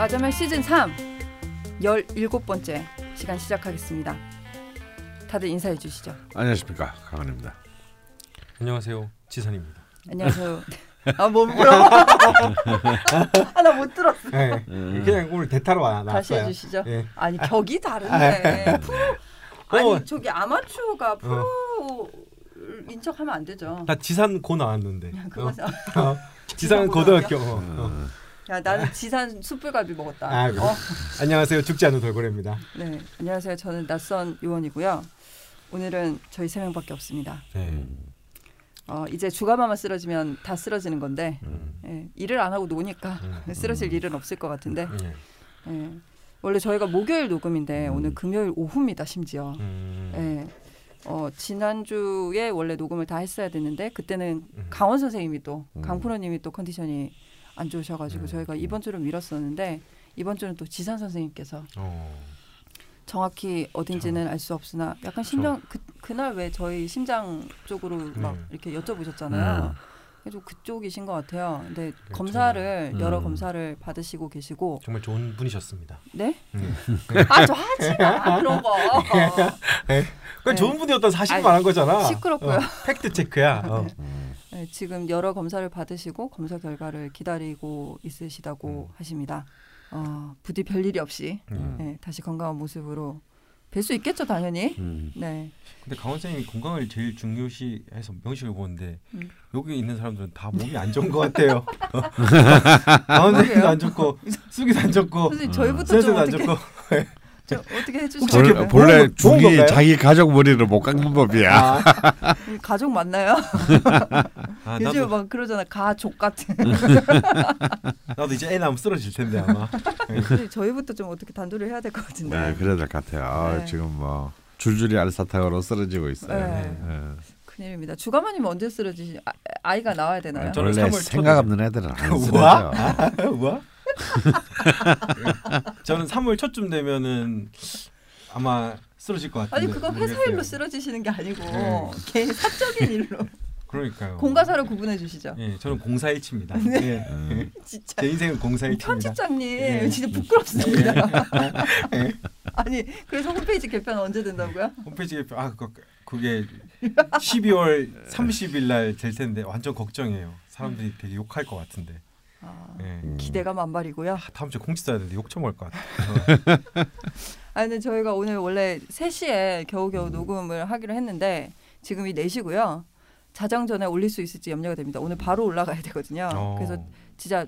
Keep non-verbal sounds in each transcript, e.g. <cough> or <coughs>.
라자면 시즌 3 17번째 시간 시작하겠습니다. 다들 인사해 주시죠. 안녕하십니까 강원입니다. 안녕하세요 지선입니다. 안녕하세요. 아뭐 물어? 아나 못 들었어. 네, 그냥 오늘 대타로 와 다시 나왔어요. 해주시죠. 예. 아니 격이 다른데 프로 아니 어. 저기 아마추어가 프로 인척하면 안 되죠. 나 지산 고 나왔는데. 그거 어, 어, 지산 고등학교. 어, 어. 야 나는 지산 숯불갈비 먹었다. 아, 그래. 어. 안녕하세요 죽지 않은 돌고래입니다. 네 안녕하세요. 저는 낯선 요원이고요. 오늘은 저희 세 명밖에 없습니다. 네. 어, 이제 주가마만 쓰러지면 다 쓰러지는 건데 음. 예, 일을 안 하고 노니까 음. <laughs> 쓰러질 일은 없을 것 같은데 예. 예. 원래 저희가 목요일 녹음인데 음. 오늘 금요일 오후입니다 심지어 음. 예. 어, 지난주에 원래 녹음을 다 했어야 됐는데 그때는 음. 강원 선생님이 또 음. 강프로님이 또 컨디션이 안 좋으셔가지고 음. 저희가 이번 주를 미뤘었는데 이번 주는 또 지산 선생님께서 어. 정확히 어딘지는 알 수 없으나 약간 심장 그, 그날 왜 저희 심장 쪽으로 막 네. 이렇게 여쭤보셨잖아요. 음. 좀 그쪽이신 것 같아요. 근데 그렇죠. 검사를 여러 음. 검사를 받으시고 계시고 정말 좋은 분이셨습니다. 네? 음. 아저 하지 마 그런 거. 그건 네. 좋은 분이었던 사실 말한 거잖아. 시끄럽고요. 어, 팩트 체크야. 어. 음. 네, 지금 여러 검사를 받으시고 검사 결과를 기다리고 있으시다고 음. 하십니다. 어, 부디 별 일이 없이 음. 네, 다시 건강한 모습으로 뵐 수 있겠죠 당연히. 음. 네. 근데 강원 선생님이 건강을 제일 중요시해서 명식을 보는데 음. 여기 있는 사람들은 다 몸이 안 좋은 것 같아요. <laughs> 강원 선생님도 안 좋고 수기도 안 좋고 선생님 저희부터 좀 선생도 안 어떻게 좋고 저 <laughs> 어떻게 본- 뭐- 본래 건가요? 자기 가족 머리를 못 깎는 법이야. 아, 가족 맞나요? <laughs> 아, 요즘 막 그러잖아 가족 같은. <laughs> 나도 이제 애 낳으면 쓰러질 텐데 아마. 저희부터 좀 어떻게 단도를 해야 될 것 같은데. 네, 그래야 될 것 같아요. 아, 네. 지금 뭐 줄줄이 알사탕으로 쓰러지고 있어요. 네. 예. 큰일입니다. 주가마님 언제 쓰러지시? 아, 아이가 나와야 되나요? 원래 3월 생각 없는 애들은 안 <laughs> 우와? 쓰러져. 뭐야? <laughs> 저는 3월 초쯤 되면은 아마 쓰러질 것 같은데. 아니 그거 회사 모르겠어요. 일로 쓰러지시는 게 아니고 네. 개 사적인 <laughs> 일로 그러니까요. 공과사를 구분해 주시죠. 예, 저는 공사일치입니다. 네. 예. 음. 진짜 제 인생은 공사일치입니다. 편집장님 네. 진짜 부끄럽습니다. <laughs> 아니 그래서 홈페이지 개편 언제 된다고요? 홈페이지 개표 아 그, 그게 12월 30일 날 될 텐데 완전 걱정이에요. 사람들이 되게 욕할 것 같은데. 아, 예. 음. 기대가 만발이고요. 아, 다음 주에 공지 써야 되는데 욕 처먹을 것 같아. <laughs> 아 근데 저희가 오늘 원래 3시에 겨우겨우 음. 녹음을 하기로 했는데 지금이 4시고요. 자정 전에 올릴 수 있을지 염려가 됩니다. 오늘 바로 올라가야 되거든요. 어. 그래서 진짜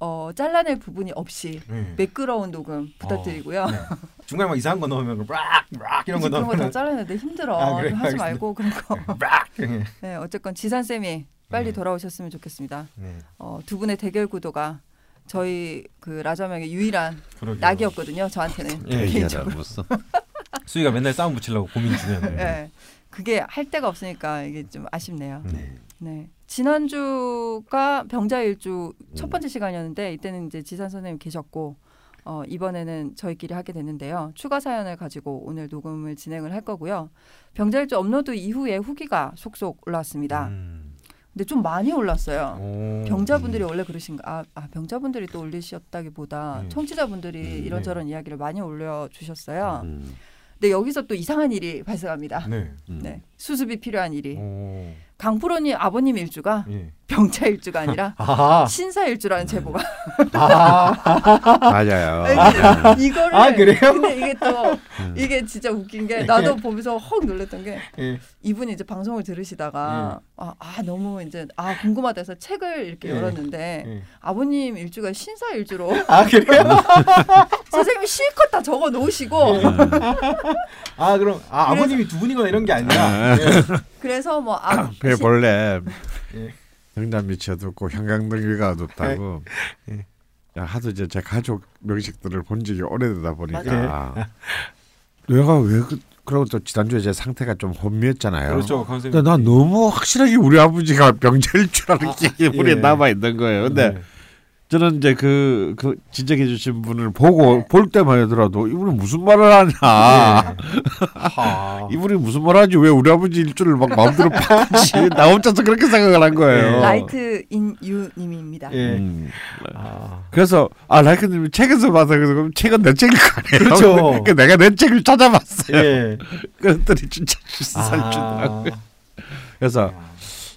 어, 잘라낼 부분이 없이 예. 매끄러운 녹음 부탁드리고요. 네. 중간에 막 이상한 거 넣으면 락, 락 이런 거 그런 거다 넣으면 잘라내는데 힘들어. 아, 그래요? 좀 하지 알겠습니다. 말고 그런 거. 락. 예. 네, 어쨌건 지산 쌤이 빨리 네. 돌아오셨으면 좋겠습니다. 네. 어, 두 분의 대결 구도가 저희 그 라자명의 유일한 그러게요. 낙이었거든요. 저한테는 예, 개인적으로. 수희가 맨날 싸움 붙이려고 고민 중이었는데. <laughs> 네, 그게 할 데가 없으니까 이게 좀 아쉽네요. 네. 네. 지난주가 병자일주 첫 음. 번째 시간이었는데 이때는 이제 지산 선생님 계셨고 어, 이번에는 저희끼리 하게 됐는데요. 추가 사연을 가지고 오늘 녹음을 진행을 할 거고요. 병자일주 업로드 이후에 후기가 속속 올라왔습니다. 음. 근데 좀 많이 올랐어요. 오. 병자분들이 원래 그러신가? 아, 아 병자분들이 또 올리셨다기보다 음. 청취자분들이 음, 이런저런 이야기를 많이 올려주셨어요. 음. 근데 여기서 또 이상한 일이 발생합니다. 네. 음. 네, 수습이 필요한 일이 오. 강프로님 아버님 일주가 예. 병자 일주가 아니라 <laughs> 아. 신사 일주라는 제보가 아. <laughs> 맞아요. 아니, 이거를 아, 그래요? 근데 이게 또 음. 이게 진짜 웃긴 게 나도 보면서 헉 놀랐던 게 예. 이분이 이제 방송을 들으시다가 아, 아 너무 이제 아 궁금하다 해서 책을 이렇게 예. 열었는데 예. 아버님 일주가 신사 일주로 <laughs> 아 그래요? 선생님이 실컷 다 적어 놓으시고 아 그럼 아, 아버님이 두 분이거나 이런 게 아니라 예. 그래서 뭐 아, 그 본래 예. 영단 밑이 어둡고 형광등위가 어둡다고. 예. 야 하도 이제 제 가족 명식들을 본 적이 오래되다 보니까. 내가 왜 그, 그러고 또 지난주에 제 상태가 좀 혼미했잖아요. 그렇죠. 근데 난 너무 확실하게 우리 아버지가 병자일 줄 아는 아, 기분이 예. 남아 있는 거예요. 근데 네. 저는 이제 그, 그 지적해 주신 분을 보고 네. 볼 때만 하더라도 이분은 무슨 말을 하냐. 예. 하. <laughs> 이분이 무슨 말 하지 왜 우리 아버지 일주를 막 마음대로 바꾸지 <laughs> 나 혼자서 그렇게 생각을 한 거예요. 네. Light in you님입니다. 예. 음. 아. 그래서 아 Like님이 책에서 봐서 그래서 그럼 책은 내 책일 거 아니에요. 그렇죠. <laughs> 그러니까 내가 내 책을 찾아봤어요. 예. 그랬더니 진짜 비싼 주더라고요. 그래서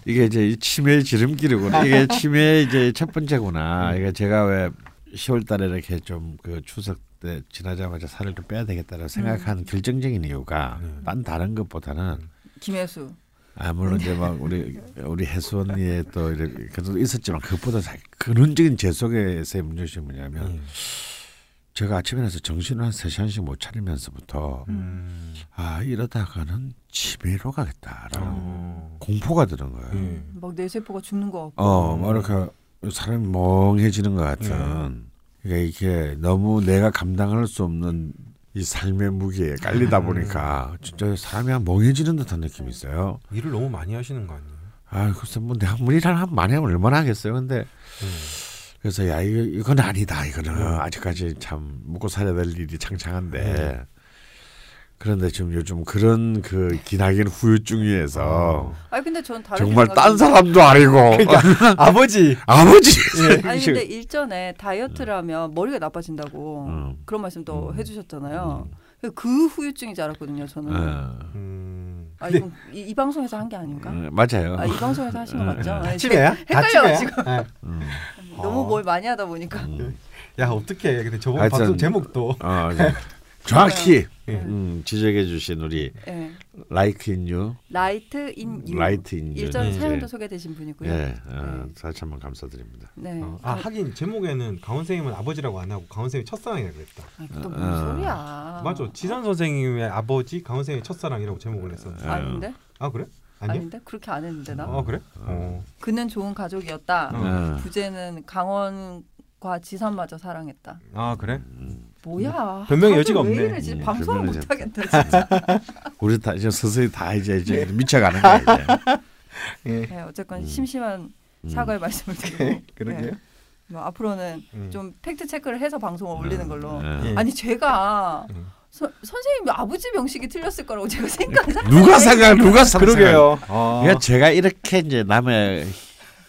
이게 이제 이 치매의 지름길이구나. <laughs> 이게 치매의 이제 첫 번째구나. 이게 제가 왜 10월달에 이렇게 좀 그 추석 때 지나자마자 살을 좀 빼야 되겠다라고 생각한 결정적인 이유가 음. 딴 다른 것보다는 김혜수. 아 물론 이제 막 우리 우리 혜수 언니의 또 이렇게 그래도 있었지만 그것보다 사- 근원적인 제 속에서의 문제점이 뭐냐면 예. 제가 아침에 일어나서 정신을 한 세 시간씩 못 차리면서부터 음. 아 이러다가는 치매로 가겠다라는 어. 공포가 드는 거예요. 예. 막 뇌세포가 죽는 것 같고. 어, 뭐 이렇게 사람이 멍해지는 것 같은. 그러니까 이게 너무 내가 감당할 수 없는 이 삶의 무게에 깔리다 보니까 진짜 사람이 한 멍해지는 듯한 느낌이 있어요. 일을 너무 많이 하시는 거 아니에요? 아, 글쎄 뭐 내가 뭐 일을 한 많이 하면 얼마나 하겠어요. 근데 예. 그래서 야 이거 이건 아니다. 이거는 음. 아직까지 참 먹고 살아야 될 일이 창창한데. 그런데 지금 요즘 그런 그 기나긴 후유증 위에서 아니 근데 전 정말 딴. 사람도 아니고 그러니까 <laughs> 아버지. 아버지. 아니 근데 <laughs> 일전에 다이어트를 하면 머리가 나빠진다고 음. 그런 말씀도 음. 해주셨잖아요. 그 후유증인 줄 알았거든요. 저는. 어. 음. 아 근데 이건 이, 이 방송에서 한 게 아닌가? 어, 맞아요. 아 이 방송에서 하신 거 맞죠? 치매야? 예. 음, 너무 어. 뭘 많이 하다 보니까. 음. 야 어떻게? 근데 저번 하여튼- 방송 제목도 어, 이제 정확히 예. 음, 지적해 주신 우리 예. Like in you, Light in you. Light in you 일전 네. 사연도 소개되신 분이고요. 예, 어, 네. 다시 한번 감사드립니다. 네. 어, 아 하긴 제목에는 강원 선생님은 아버지라고 안 하고 강원 선생님 첫사랑이라 그랬다. 아니, 또 무슨 어. 소리야? 맞아. 지산 선생님의 아버지 강원 선생님의 첫사랑이라고 제목을 냈었는데. 어. 아닌데? 아 그래? 아니야? 아닌데? 그렇게 안 했는데 나. 어 그래? 어. 그는 좋은 가족이었다. 어. 어. 부제는 강원과 지산마저 사랑했다. 아 그래? 음, 뭐야? 변명의 다들 여지가 왜 없네. 이러지? 음, 방송을 변명의 못 하겠다 진짜. <laughs> 우리 다 이제 서서히 다 이제 이제 네. 미쳐가는 거예요. 이제. <laughs> 예. 네, 어쨌건 음. 심심한 음. 사과의 말씀을 드리고 그러게요. 네. 뭐 앞으로는 음. 좀 팩트 체크를 해서 방송을 올리는 걸로. 예. 예. 아니 제가 음. 서, 선생님이 아버지 명식이 틀렸을 거라고 제가 생각을 누가 생각 누가? 그러게요. 아. 그러니까 제가 이렇게 이제 남의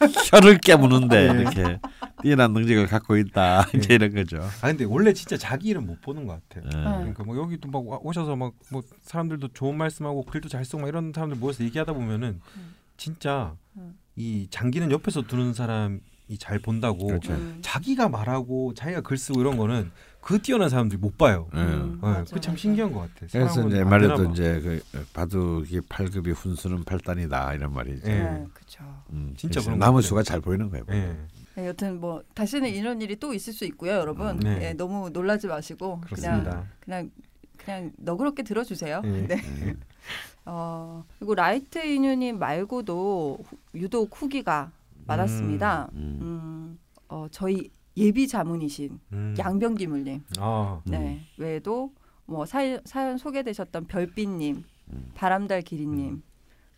<laughs> 혀를 깨무는데 네. 이렇게 뛰어난 능력을 갖고 있다 <laughs> 이제 이런 거죠. 아 근데 원래 진짜 자기 이름 못 보는 것 같아요. 예. 그러니까 뭐 여기도 막 와- 오셔서 막 뭐 사람들도 좋은 말씀하고 글도 잘 쓰고 막 이런 사람들 모여서 얘기하다 보면은 음. 진짜 음. 이 장기는 옆에서 두는 사람이 잘 본다고 그렇죠. 음. 자기가 말하고 자기가 글 쓰고 이런 거는 그 뛰어난 사람들이 못 봐요. 예. 음, 어, 맞아, 그참. 신기한 것 같아. 그래서 이제 안 말해도. 이제 그 바둑이 팔급이 훈수는 팔단이다 이런 말이죠. 예. 네, 그렇죠. 음, 진짜 그런 같아요. 수가 잘 보이는 거예요. 예. 네, 여튼 뭐 다시는 이런 일이 또 있을 수 있고요, 여러분. 네. 예, 너무 놀라지 마시고 그냥 그렇습니다. 그냥 그냥 너그럽게 들어주세요. 예. 네. 음. <laughs> 어, 그리고 라이트 인유님 말고도 후- 유독 후기가 많았습니다. 음. 음, 어, 저희 예비 자문이신 음. 양병기물님, 아, 음. 네 외에도 뭐 사연, 사연 소개되셨던 별빛님, 음. 바람달 기리님,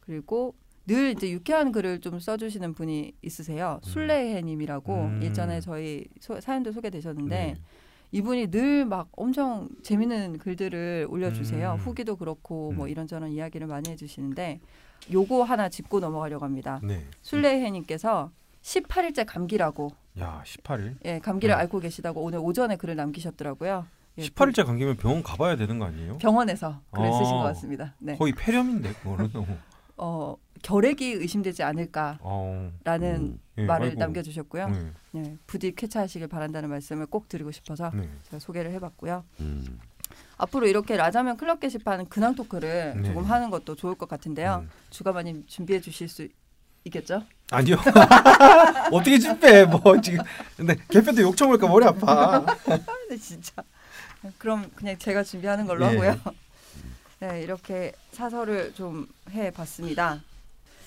그리고 늘 이제 유쾌한 글을 좀 써주시는 분이 있으세요. 술래해님이라고 음. 일전에 저희 소, 사연도 소개되셨는데 네. 이분이 늘 막 엄청 재밌는 글들을 올려주세요. 음. 후기도 그렇고 뭐 음. 이런저런 이야기를 많이 해주시는데 요거 하나 짚고 넘어가려고 합니다. 네. 술래해님께서 18일째 감기라고 야, 18일. 예 감기를 음. 앓고 계시다고 오늘 오전에 글을 남기셨더라고요. 예, 18일째 감기면 병원 가봐야 되는 거 아니에요? 병원에서 글을 어. 쓰신 것 같습니다. 네. 거의 폐렴인데 그거는. 어, 결핵이 의심되지 않을까라는 어. 음. 예, 말을 아이고. 남겨주셨고요. 네. 네, 부디 쾌차하시길 바란다는 말씀을 꼭 드리고 싶어서 네. 제가 소개를 해봤고요. 음. 앞으로 이렇게 라자면 클럽 게시판 근황 토크를 네. 조금 하는 것도 좋을 것 같은데요. 음. 주가마님 준비해 주실 수 있겠죠? 아니요. <laughs> 어떻게 준비해 뭐 지금. 근데 개편도 욕 처먹을까 머리 아파. 근데 <laughs> 진짜 그럼 그냥 제가 준비하는 걸로 예. 하고요. 네, 이렇게 사설을 좀 해봤습니다.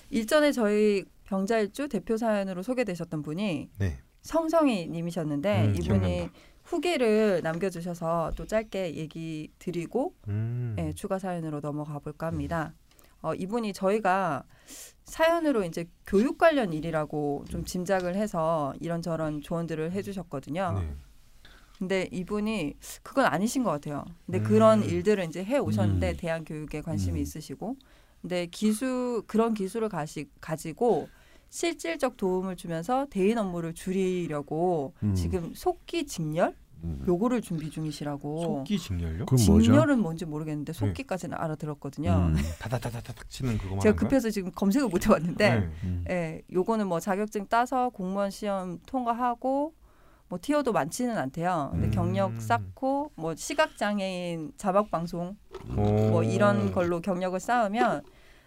일전에 저희 병자일주 대표 사연으로 소개되셨던 분이 네. 성성이 님이셨는데 음, 이분이 기억난다. 후기를 남겨주셔서 또 짧게 얘기 드리고 음. 예, 추가 사연으로 넘어가 볼까 합니다. 어, 이분이 저희가 사연으로 이제 교육 관련 일이라고 좀 짐작을 해서 이런저런 조언들을 해주셨거든요. 네. 근데 이분이 그건 아니신 것 같아요. 근데 음. 그런 일들을 이제 해 오셨는데 음. 대한 교육에 관심이 음. 있으시고, 근데 기술 그런 기술을 가시, 가지고 실질적 도움을 주면서 대인 업무를 줄이려고 음. 지금 속기 직렬 음. 요거를 준비 중이시라고. 속기 직렬요? 직렬은 뭔지 모르겠는데 속기까지는 알아들었거든요. 음. <laughs> 다다다다닥 치는 그거 제가 급해서 지금 검색을 못 해봤는데? 네. 음. 예, 요거는 뭐 자격증 따서 공무원 시험 통과하고 뭐 티어도 많지는 않대요. 근데 음. 경력 쌓고 뭐 시각 장애인 자막 방송 오. 뭐 이런 걸로 경력을 쌓으면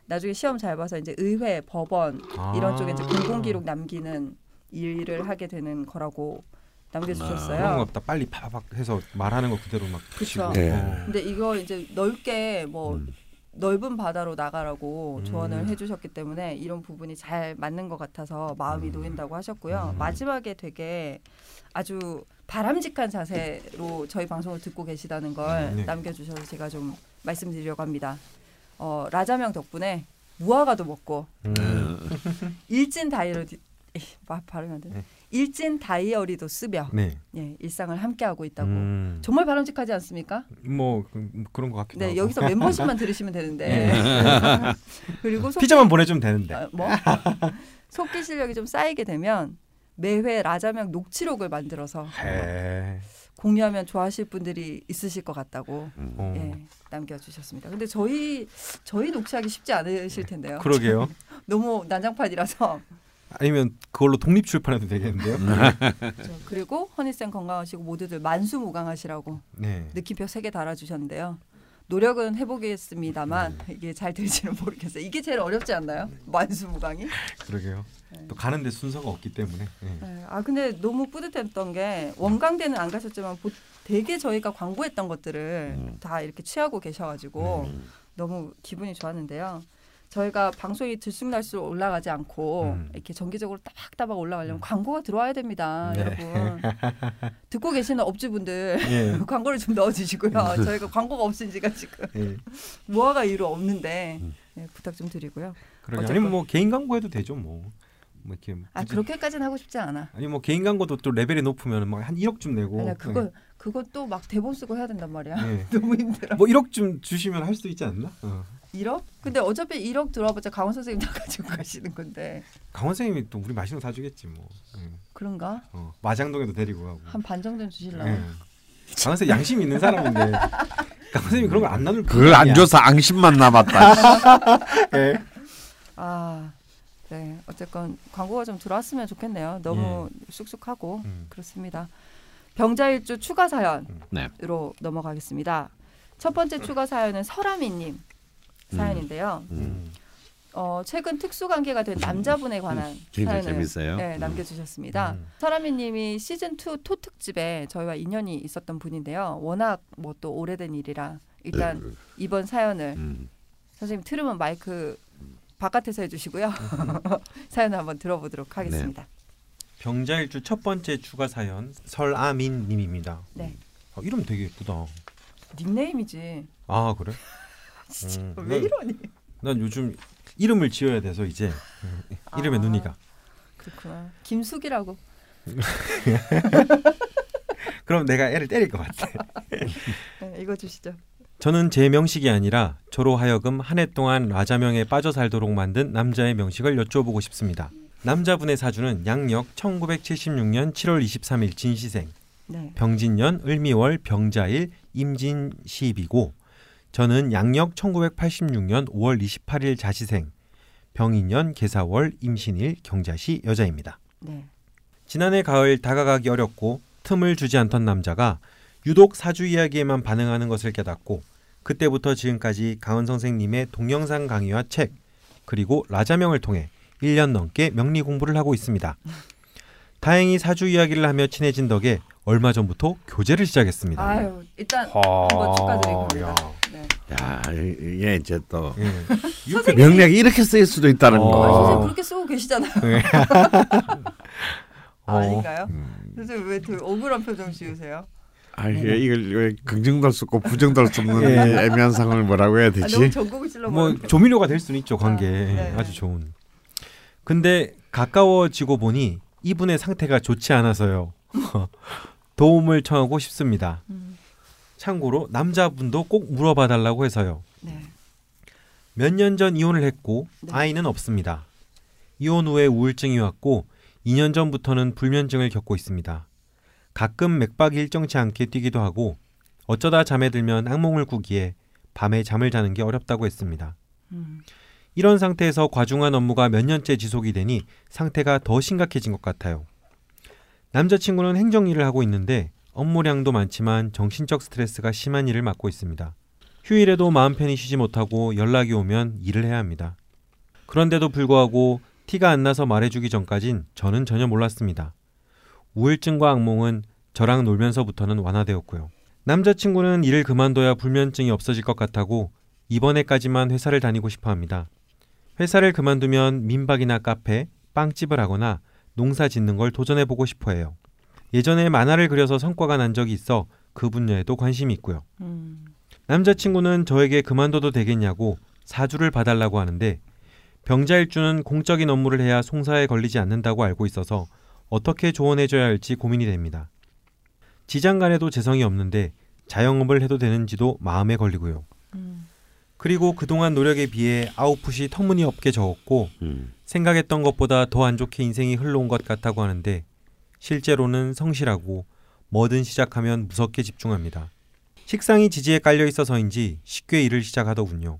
나중에 시험 잘 봐서 이제 의회, 법원 이런 아. 쪽에 이제 공공 기록 남기는 일을 하게 되는 거라고 그런 남겨주셨어요. 거 없다. 빨리 파박 해서 말하는 거 그대로 막. 치고. 네. 어. 근데 이거 이제 넓게 뭐 음. 넓은 바다로 나가라고 음. 조언을 해주셨기 때문에 이런 부분이 잘 맞는 것 같아서 마음이 음. 놓인다고 하셨고요. 음. 마지막에 되게 아주 바람직한 자세로 저희 방송을 듣고 계시다는 걸 음, 네. 남겨주셔서 제가 좀 말씀드리려고 합니다. 어, 라자명 덕분에 무화과도 먹고 음. <laughs> 일진 다이어리 발음이. 네. 일진 다이어리도 쓰며 네. 예, 일상을 함께하고 있다고. 음. 정말 바람직하지 않습니까? 뭐 그, 그런 것 같기도 네, 하고. 여기서 멤버십만 <laughs> 들으시면 되는데. <laughs> 그리고 속, 피자만 보내주면 되는데. 아, 뭐 속기 실력이 좀 쌓이게 되면 매회 라자명 녹취록을 만들어서 해. 공유하면 좋아하실 분들이 있으실 것 같다고 어. 예, 남겨주셨습니다. 근데 저희 저희 녹취하기 쉽지 않으실 텐데요. 그러게요. <laughs> 너무 난장판이라서 아니면 그걸로 독립 출판해도 되겠는데요. 저- 그리고 허니쌤 건강하시고 모두들 만수무강하시라고 네. 느낌표 세 개 달아주셨는데요. 노력은 해보겠습니다만 네. 이게 잘 될지는 모르겠어요. 이게 제일 어렵지 않나요? 만수무강이? 그러게요. 네. 또 가는데 순서가 없기 때문에. 네. 네, 아 근데 너무 뿌듯했던 게 원광대는 안 가셨지만 보- 되게 저희가 광고했던 것들을 음. 다 이렇게 취하고 계셔가지고 음. 너무 기분이 좋았는데요. 저희가 방송이 들쑥날쑥 올라가지 않고 음. 이렇게 정기적으로 따박따박 올라가려면 음. 광고가 들어와야 됩니다, 네. 여러분. <laughs> 듣고 계시는 업주분들 예. <laughs> 광고를 좀 넣어주시고요. 저희가 광고가 없은 지가 지금 예. 무화과 이후로 없는데 음. 네, 부탁 좀 드리고요. 그러게. 아니면 뭐 개인 광고해도 되죠 뭐. 뭐 이렇게 아 굳이- 그렇게까지는 하고 싶지 않아. 아니 뭐 개인 광고도 또 레벨이 높으면 막 한 1억쯤 내고. 아니야 그거 그거 또막 대본 쓰고 해야 된단 말이야. 네. 네. <laughs> 너무 힘들어. 뭐 1억쯤 주시면 할 수 있지 않나? 어. 1억? 근데 어차피 1억 들어와봤자 강원 선생님 다 가지고 가시는 건데 강원 선생님이 또 우리 맛있는 거 사주겠지 뭐. 예. 그런가? 어. 마장동에도 데리고 가고. 한 반 정도는 주실라. 예. 강원 선생 양심 있는 사람인데 <laughs> 강원 선생님이 그런 거안 나눌 그걸 안. 줘서 앙심만 남았다. <laughs> 예. 아, 네. 어쨌건 광고가 좀 들어왔으면 좋겠네요. 너무 쑥쑥하고 음. 그렇습니다. 병자일주 추가 사연으로 네. 넘어가겠습니다. 첫 번째 추가 사연은 설아미님 사연인데요. 음. 음. 어, 최근 특수관계가 된 남자분에 관한 사연을 재밌어요. 네, 음. 남겨주셨습니다. 음. 설아미님이 시즌 2 토 특집에 저희와 인연이 있었던 분인데요. 워낙 뭐 또 오래된 일이라 일단 이번 사연을 음. 선생님 틀으면 마이크 바깥에서 해주시고요. <laughs> 사연을 한번 들어보도록 하겠습니다. 병자일주 첫 번째 추가 사연 설아민 님입니다. 네. 어, 이름 되게 예쁘다. 닉네임이지. 아 그래? 진짜 음, 왜 난- 이러니? 난 요즘 이름을 지어야 돼서 이제 음, 이름에 아. 눈이 가. 그렇구나. 김숙이라고. <laughs> 그럼 내가 애를 때릴 것 같아. <laughs> 네, 이거 주시죠. 저는 제 명식이 아니라 저로 하여금 한 해 동안 라자명에 빠져 살도록 만든 남자의 명식을 여쭤보고 싶습니다. 남자분의 사주는 양력 1976년 7월 23일 진시생, 네. 병진년 을미월 병자일 임진시입이고 저는 양력 1986년 5월 28일 자시생, 병인년 계사월 임신일 경자시 여자입니다. 네. 지난해 가을 다가가기 어렵고 틈을 주지 않던 남자가 유독 사주 이야기에만 반응하는 것을 깨닫고 그때부터 지금까지 강은 선생님의 동영상 강의와 책 그리고 라자명을 통해 1년 넘게 명리 공부를 하고 있습니다. 다행히 사주 이야기를 하며 친해진 덕에 얼마 전부터 교제를 시작했습니다. 아유 일단 한번 축하드립니다. 네. 야 이게 이제 또 예. 명략이 이렇게 쓰일 수도 있다는 아, 어. 거. 선생님 그렇게 쓰고 계시잖아요. 네. 아, <laughs> 아닌가요? 음. 선생님 왜 억울한 표정 지으세요? 아 이게 이걸 왜 긍정도 할 수 없고 부정도 할 수 없는 예. 이 애매한 상황을 뭐라고 해야 아, 되지? 너무 전곡을 찔러 뭐뭐 조미료가 될 수는 있죠 관계 아, 네. 아주 좋은. 근데 가까워지고 보니 이분의 상태가 좋지 않아서요. <laughs> 도움을 청하고 싶습니다. 음, 참고로 남자분도 꼭 물어봐 달라고 해서요. 네. 몇년 전 이혼을 했고 네. 아이는 없습니다. 이혼 후에 우울증이 왔고 2년 전부터는 불면증을 겪고 있습니다. 가끔 맥박이 일정치 않게 뛰기도 하고 어쩌다 잠에 들면 악몽을 꾸기에 밤에 잠을 자는 게 어렵다고 했습니다. 음, 이런 상태에서 과중한 업무가 몇 년째 지속이 되니 상태가 더 심각해진 것 같아요. 남자친구는 행정일을 하고 있는데 업무량도 많지만 정신적 스트레스가 심한 일을 맡고 있습니다. 휴일에도 마음 편히 쉬지 못하고 연락이 오면 일을 해야 합니다. 그런데도 불구하고 티가 안 나서 말해주기 전까진 저는 전혀 몰랐습니다. 우울증과 악몽은 저랑 놀면서부터는 완화되었고요. 남자친구는 일을 그만둬야 불면증이 없어질 것 같다고 이번에까지만 회사를 다니고 싶어 합니다. 회사를 그만두면 민박이나 카페, 빵집을 하거나 농사 짓는 걸 도전해보고 싶어 해요. 예전에 만화를 그려서 성과가 난 적이 있어 그 분야에도 관심이 있고요. 음, 남자친구는 저에게 그만둬도 되겠냐고 사주를 봐달라고 하는데 병자일주는 공적인 업무를 해야 송사에 걸리지 않는다고 알고 있어서 어떻게 조언해줘야 할지 고민이 됩니다. 지장간에도 재성이 없는데 자영업을 해도 되는지도 마음에 걸리고요. 음, 그리고 그동안 노력에 비해 아웃풋이 터무니없게 적었고 음. 생각했던 것보다 더 안 좋게 인생이 흘러온 것 같다고 하는데 실제로는 성실하고 뭐든 시작하면 무섭게 집중합니다. 식상이 지지에 깔려 있어서인지 쉽게 일을 시작하더군요.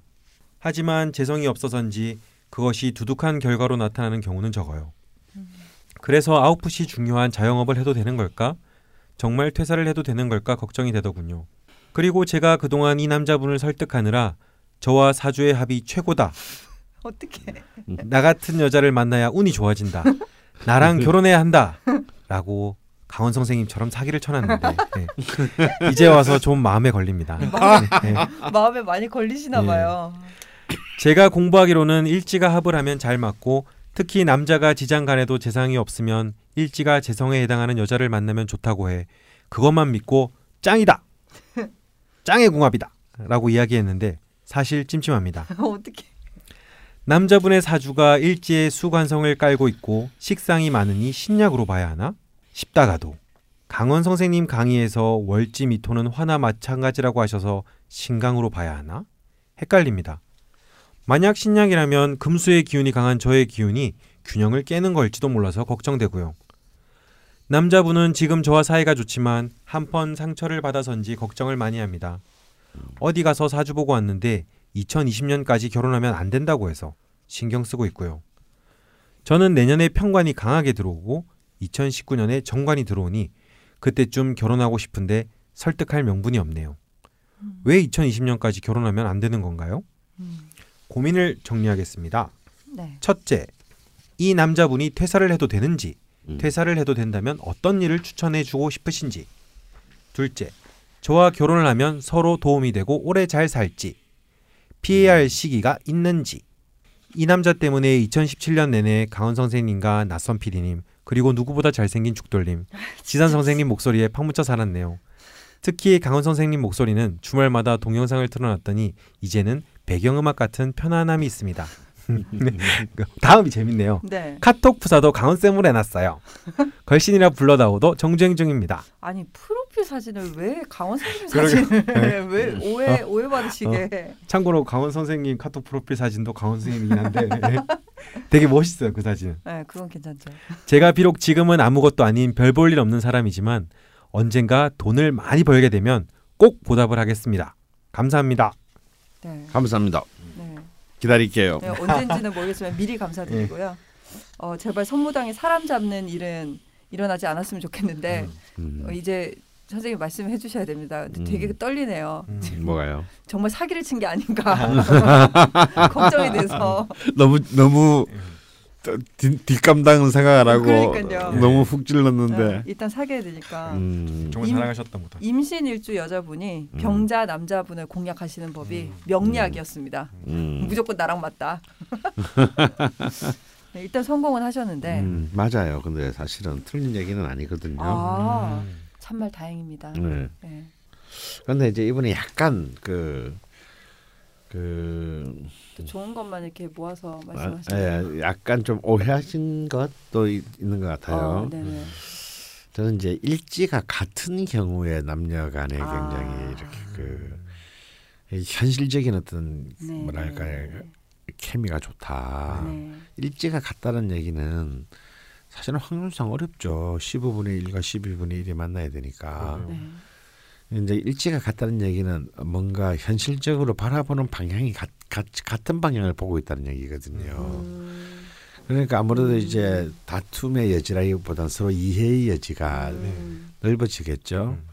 하지만 재성이 없어서인지 그것이 두둑한 결과로 나타나는 경우는 적어요. 그래서 아웃풋이 중요한 자영업을 해도 되는 걸까? 정말 퇴사를 해도 되는 걸까 걱정이 되더군요. 그리고 제가 그동안 이 남자분을 설득하느라 저와 사주의 합이 최고다. <laughs> 어떻게? 나 같은 여자를 만나야 운이 좋아진다. 나랑 결혼해야 한다. 라고 강원 선생님처럼 사기를 쳐놨는데 네. <laughs> 이제 와서 좀 마음에 걸립니다. 네. <laughs> 마음에 많이 걸리시나 예. 봐요. 제가 공부하기로는 일지가 합을 하면 잘 맞고 특히 남자가 지장 간에도 재상이 없으면 일지가 재성에 해당하는 여자를 만나면 좋다고 해 그것만 믿고 짱이다. 짱의 궁합이다. 라고 이야기했는데 사실 찜찜합니다. <laughs> 어떻게? 남자분의 사주가 일지에 수관성을 깔고 있고 식상이 많으니 신약으로 봐야 하나 싶다가도 강원 선생님 강의에서 월지 미토는 화나 마찬가지라고 하셔서 신강으로 봐야 하나 헷갈립니다. 만약 신약이라면 금수의 기운이 강한 저의 기운이 균형을 깨는 걸지도 몰라서 걱정되고요. 남자분은 지금 저와 사이가 좋지만 한 번 상처를 받아서인지 걱정을 많이 합니다. 어디 가서 사주 보고 왔는데 2020년까지 결혼하면 안 된다고 해서 신경 쓰고 있고요. 저는 내년에 평관이 강하게 들어오고 2019년에 정관이 들어오니 그때쯤 결혼하고 싶은데 설득할 명분이 없네요. 왜 2020년까지 결혼하면 안 되는 건가요? 음, 고민을 정리하겠습니다. 네. 첫째, 이 남자분이 퇴사를 해도 되는지, 음. 퇴사를 해도 된다면 어떤 일을 추천해 주고 싶으신지. 둘째, 저와 결혼을 하면 서로 도움이 되고 오래 잘 살지. 피해야 할 시기가 있는지. 이 남자 때문에 2017년 내내 강원 선생님과 낯선 PD님 그리고 누구보다 잘생긴 죽돌님, 지산 선생님 목소리에 파묻혀 살았네요. 특히 강원 선생님 목소리는 주말마다 동영상을 틀어놨더니 이제는 배경음악 같은 편안함이 있습니다. 네. 다음이 재밌네요. 네. 카톡 부사도 강원 쌤으로 해놨어요. 걸신이라 불러다오도 정주행 중입니다. 아니 프로필 사진을 왜 강원 선생님 <laughs> 그러게. 사진을 왜 오해 오해 받으시게? 참고로 강원 선생님 카톡 프로필 사진도 강원 선생님이긴 한데 <laughs> 되게 멋있어요 그 사진. 네, 그건 괜찮죠. 제가 비록 지금은 아무것도 아닌 별 볼 일 없는 사람이지만 언젠가 돈을 많이 벌게 되면 꼭 보답을 하겠습니다. 감사합니다. 네. 감사합니다. 네. 기다릴게요. 네, 언젠지는 모르겠지만 미리 감사드리고요. 어, 제발 선무당에 사람 잡는 일은 일어나지 않았으면 좋겠는데 음. 어, 이제 선생님 말씀해 주셔야 됩니다. 근데 음. 되게 떨리네요. 음. 뭐가요? 정말 사기를 친 게 아닌가 <laughs> <laughs> 걱정이 돼서 너무 너무 뒷, 뒷감당은 생각 안 하고 그러니까요. 너무 훅 찔렀는데. 네, 일단 사귀어야 되니까 음. 정말 임- 사랑하셨던 보다. 임신 일주 여자분이 음. 병자 남자분을 공략하시는 법이 음. 명리학이었습니다. 음. 무조건 나랑 맞다. <laughs> 네, 일단 성공은 하셨는데 음, 맞아요. 근데 사실은 틀린 얘기는 아니거든요. 아 음. 참말 다행입니다. 네. 네. 근데 이제 이분이 약간 그 그, 또 좋은 것만 이렇게 모아서 아, 말씀하시는 예, 약간 좀 오해하신 것도 있- 있는 것 같아요. 어. 저는 이제 일지가 같은 경우에 남녀 간에 아. 굉장히 이렇게 그이 현실적인 어떤 네. 뭐랄까요 케미가 좋다. 네. 일지가 같다는 얘기는 사실은 확률상 어렵죠. 15분의 1과 12분의 1이 만나야 되니까. 음. 네. 이제 일지가 같다는 얘기는 뭔가 현실적으로 바라보는 방향이 같, 같, 같은 방향을 보고 있다는 얘기거든요. 음, 그러니까 아무래도 이제 다툼의 여지라기보다는 서로 이해의 여지가 음, 넓어지겠죠. 음.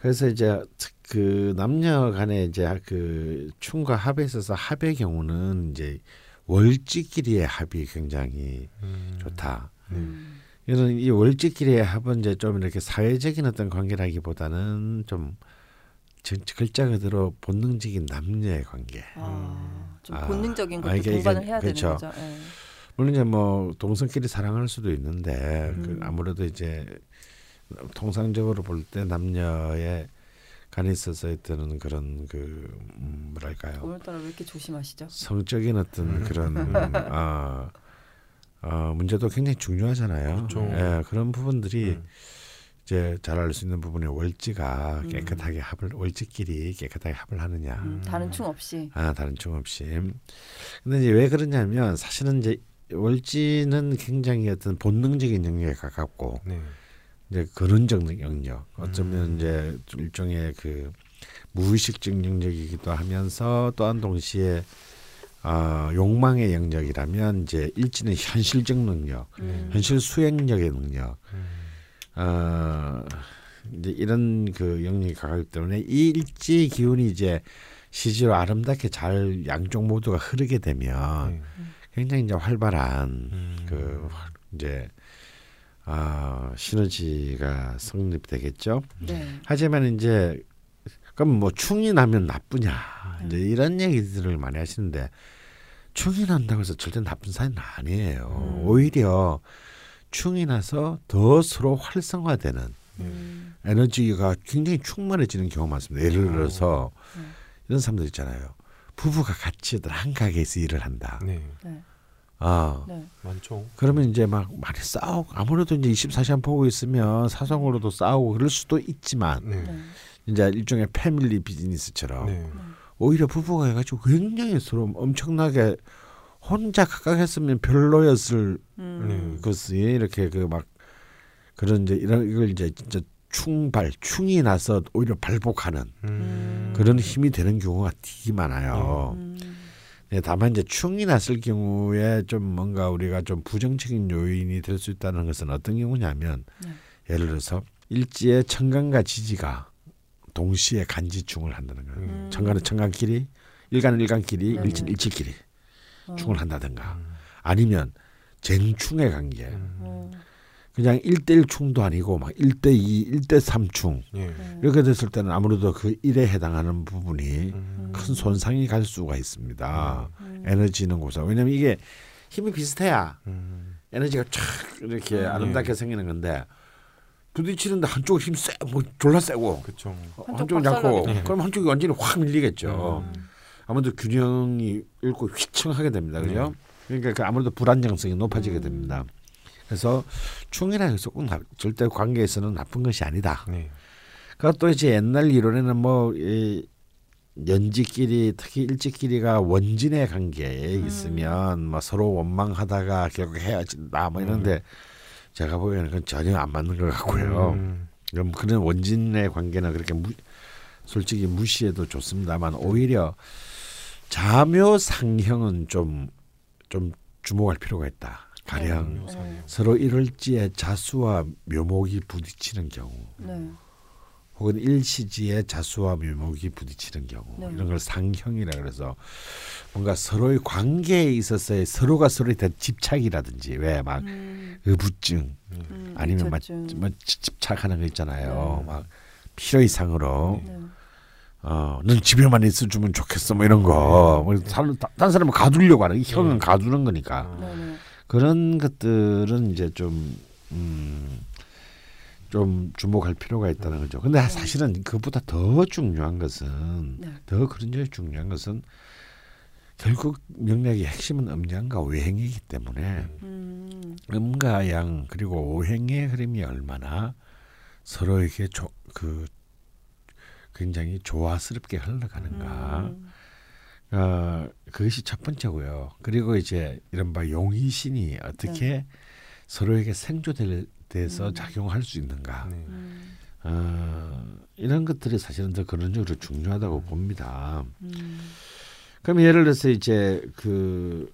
그래서 이제 특- 그 남녀 간에 이제 그 춤과 합에 있어서 합의 경우는 이제 월지끼리의 합이 굉장히 음. 좋다. 음. 이런 이 월지끼리의 합은 이제 좀 이렇게 사회적인 어떤 관계라기보다는 좀 전- 글자 그대로 본능적인 남녀의 관계. 아, 좀 아, 본능적인 아, 것도 이게- 동반을 이게- 해야 그렇죠. 되는 거죠. 예. 물론 이제 뭐 동성끼리 사랑할 수도 있는데 그 음. 아무래도 이제 통상적으로 볼 때 남녀의 간에 있어서 있는 그런 그 음, 뭐랄까요 오늘따라 왜 이렇게 조심하시죠? 성적인 어떤 그런 어, <laughs> 어, 문제도 굉장히 중요하잖아요. 그렇죠. 예, 그런 부분들이 음. 이제 잘 알 수 있는 부분이 월지가 음. 깨끗하게 합을 월지끼리 깨끗하게 합을 하느냐. 음, 다른 충 없이. 아 다른 충 없이. 근데 이제 왜 그러냐면 사실은 이제 월지는 굉장히 어떤 본능적인 영역에 가깝고 네. 이제 근원적 영역 어쩌면 음. 이제 일종의 그 무의식적 영역이기도 하면서 또한 동시에 아 욕망의 영역이라면 이제 일지는 현실적 능력, 음. 현실 수행력의 능력, 음. 어 이제 이런 그 영역이 가깝기 때문에 이 일지 기운이 이제 시지로 아름답게 잘 양쪽 모두가 흐르게 되면 네. 굉장히 이제 활발한 음. 그 이제 아 시너지가 성립되겠죠. 네. 하지만 이제 그럼 뭐 충이 나면 나쁘냐 이제 음. 이런 얘기들을 많이 하시는데 충이 난다고 해서 절대 나쁜 사이는 아니에요. 음. 오히려 충이 나서 더 서로 활성화되는 음. 에너지가 굉장히 충만해지는 경우가 많습니다. 예를 들어서 음. 이런 사람들 있잖아요. 부부가 같이 한 가게에서 일을 한다. 네. 네. 아 네. 많죠. 그러면 이제 막 많이 싸우고 아무래도 이제 24시간 보고 있으면 사성으로도 싸우고 그럴 수도 있지만 네. 네. 이제 일종의 패밀리 비즈니스처럼 네. 오히려 부부가 해가지고 굉장히 서로 엄청나게 혼자 각각 했으면 별로였을 음. 것이 이렇게 그 막 그런 이제 이런 이걸 이제 진짜 충발 충이 나서 오히려 발복하는 음. 그런 힘이 되는 경우가 되게 많아요. 음. 네, 다만 이제 충이 났을 경우에 좀 뭔가 우리가 좀 부정적인 요인이 될 수 있다는 것은 어떤 경우냐면 네. 예를 들어서 일지의 청간과 지지가 동시에 간지충을 한다는 거예요. 음. 청간은 청간끼리, 일간은 일간끼리, 네. 일지는 일지끼리 어. 충을 한다든가 아니면 쟁충의 관계. 음. 어. 그냥 일대일 충도 아니고 막 일대이일대삼 충 예. 네. 이렇게 됐을 때는 아무래도 그 일에 해당하는 부분이 음. 큰 손상이 갈 수가 있습니다. 음. 에너지 있는 곳에 왜냐면 이게 힘이 비슷해야 음. 에너지가 쫙 이렇게 음. 아름답게 생기는 건데 부딪히는데 한쪽 힘 세, 뭐 졸라 세고 그렇죠. 어, 한쪽 한쪽 은 약고 그럼 한쪽이 완전히 확 밀리겠죠. 음. 아무래도 균형이 잃고 휘청하게 됩니다. 그죠? 그러니까 그 아무래도 불안정성이 높아지게 음. 됩니다. 그래서 충이라는 것은 꼭 나- 절대 관계에서는 나쁜 것이 아니다. 네. 그것도 이제 옛날 이론에는 뭐 이, 연지끼리 특히 일지끼리가 원진의 관계에 음. 있으면 뭐 서로 원망하다가 결국 헤어진다 뭐 이런데 제가 보기에는 그건 전혀 안 맞는 것 같고요. 음. 그럼 그런 원진의 관계는 그렇게 무, 솔직히 무시해도 좋습니다만 오히려 자묘 상형은 좀 좀 주목할 필요가 있다. 가령 네. 서로 이럴지에 자수와 묘목이 부딪히는 경우 네. 혹은 일시지에 자수와 묘목이 부딪히는 경우 네. 이런 걸 상형이라 그래서 뭔가 서로의 관계에 있어서의 서로가 서로에 대한 집착이라든지 왜막 음. 의부증 음. 아니면 막. 막 집- 집착하는 거 있잖아요. 네. 막 필요 이상으로 네. 어, 넌 집에만 있어주면 좋겠어 뭐 이런 거. 뭐 다른 다른 사람은 가두려고 하는 게 형은 네. 가두는 거니까 네. 네. 그런 것들은 이제 좀 음. 좀 주목할 필요가 있다는 거죠. 근데 사실은 그보다 더 중요한 것은 네. 더 그런 점이 중요한 것은 결국 명략의 핵심은 음양과 오행이기 때문에 음. 음과 양 그리고 오행의 흐름이 얼마나 서로에게 조, 그 굉장히 조화스럽게 흘러가는가 음. 어, 그것이 첫 번째고요. 그리고 이제 이른바 용의신이 어떻게 서로에게 생조될 돼서 음. 작용할 수 있는가 네. 음. 어, 이런 것들이 사실은 더 근원적으로 중요하다고 봅니다. 음. 그럼 예를 들어서 이제 그,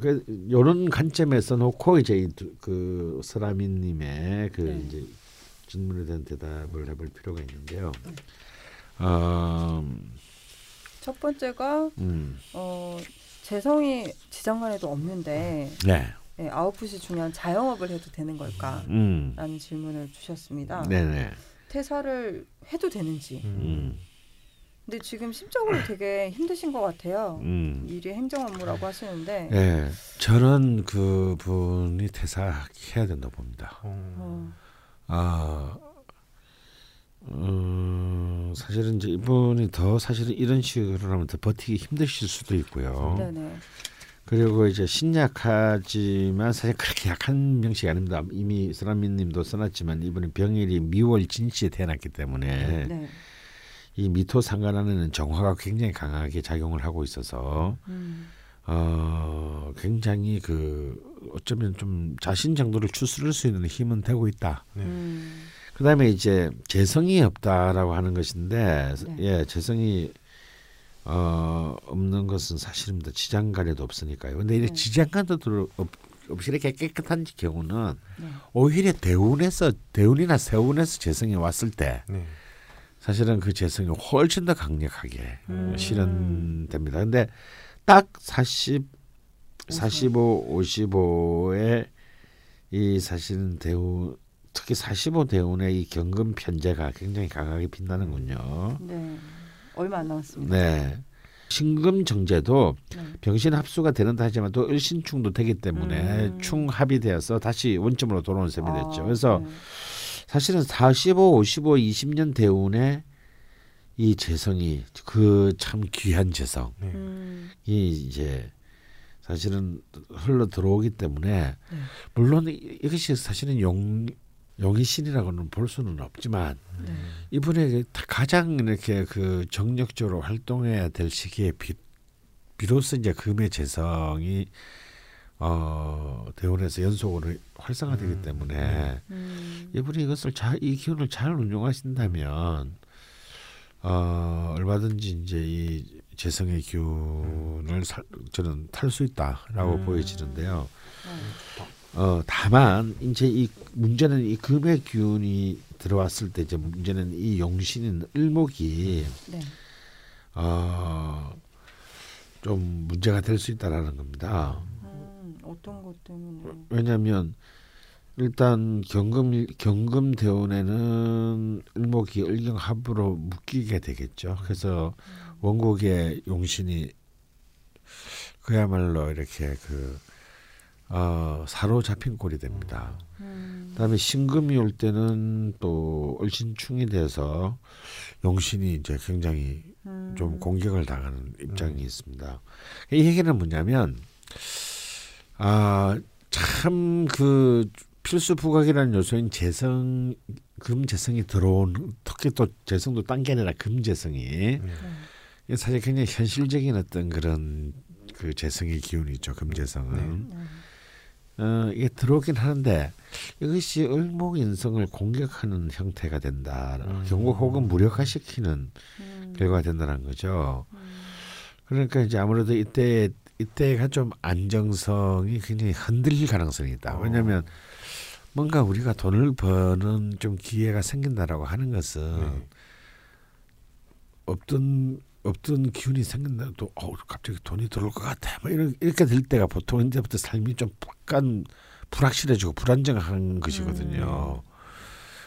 그 이런 관점에서 놓고 이제 그 서라민님의 그 네. 이제 질문에 대한 대답을 해볼 필요가 있는데요. 어, 첫 번째가 음, 어, 재성이 지장간에도 없는데 네, 네, 아웃풋이 중요한 자영업을 해도 되는 걸까? 음, 라는 질문을 주셨습니다. 네, 네, 퇴사를 해도 되는지. 음, 근데 지금 심적으로 되게 힘드신 것 같아요. 음. 일이 행정 업무라고 하시는데 네, 저는 그 분이 퇴사해야 된다 고 봅니다. 어. 어, 아, 음, 사실은 이제 이분이 더 사실은 이런 식으로 하면 더 버티기 힘드실 수도 있고요. 네네. 그리고 이제 신약하지만 사실 그렇게 약한 명식이 아닙니다. 이미 서라민님도 써놨지만 이분은 병일이 미월 진시에 태어났기 때문에 네. 이 미토 상관하는 정화가 굉장히 강하게 작용을 하고 있어서 음, 어 굉장히 그 어쩌면 좀 자신 정도를 추스를 수 있는 힘은 되고 있다. 네. 음, 그다음에 이제 재성이 없다라고 하는 것인데 네. 예 재성이 어 없는 것은 사실입니다 지장간에도 없으니까요 근데 이 네. 지장간도 없, 없이 이렇게 깨끗한 경우는 네. 오히려 대운에서 대운이나 세운에서 재성이 왔을 때 네. 사실은 그 재성이 훨씬 더 강력하게 음. 실현됩니다 근데 딱 40, 45, 55에 이 사실은 대운 특히 45 대운의 이 경금 편제가 굉장히 강하게 빛나는군요. 네. 얼마 안 남았습니다. 네. 신금 정제도 네. 병신 합수가 되는다 하지만 또 을신충도 되기 때문에 음. 충합이 되어서 다시 원점으로 돌아오는 셈이 됐죠. 아, 그래서 네. 사실은 45, 55, 20년 대운에 이 재성이 그 참 귀한 재성이 네. 음, 이제 사실은 흘러 들어오기 때문에 네. 물론 이- 이것이 사실은 용 용의 신이라고는 볼 수는 없지만 네. 이분에게 다- 가장 이렇게 그 정력적으로 활동해야 될 시기에 비, 비로소 이제 금의 재성이 어 대원에서 연속으로 활성화되기 음, 때문에 음, 이분이 이것을 잘 이 기운을 잘 운용하신다면 어 얼마든지 이제 이 재성의 기운을 살, 저는 탈 수 있다라고 음. 보여지는데요. 네. 어 다만 이제 이 문제는 이 금의 기운이 들어왔을 때 이제 문제는 이 용신인 을목이 네. 어 좀 문제가 될 수 있다라는 겁니다. 음, 어떤 것 때문에? 왜냐하면 일단 경금 경금 대운에는 을목이 을경합으로 묶이게 되겠죠. 그래서 원곡의 용신이 그야말로 이렇게 그 어, 사로잡힌 꼴이 됩니다. 음, 그다음에 신금이 올 때는 또 을신충이 돼서 용신이 이제 굉장히 음, 좀 공격을 당하는 입장이 있습니다. 이 얘기는 뭐냐면 아 참 그 필수 부각이라는 요소인 재성 금 재성이 들어온 특히 또 재성도 딴 게 아니라 금 재성이 네. 사실 굉장히 현실적인 어떤 그런 그 재성의 기운이 있죠 금 재성은 네. 어, 이게 들어오긴 하는데 이것이 을목 인성을 공격하는 형태가 된다 음. 경고 혹은 무력화시키는 음, 결과가 된다는 거죠. 음, 그러니까 이제 아무래도 이때 이때가 좀 안정성이 굉장히 흔들릴 가능성이 있다. 어. 왜냐하면 뭔가 우리가 돈을 버는 좀 기회가 생긴다라고 하는 것은 네. 없던 없던 기운이 생긴다. 또 어, 갑자기 돈이 들어올 것 같아. 뭐 이런 이렇게 될 때가 보통 이제부터 삶이 좀 약간 불확실해지고 불안정한 것이거든요.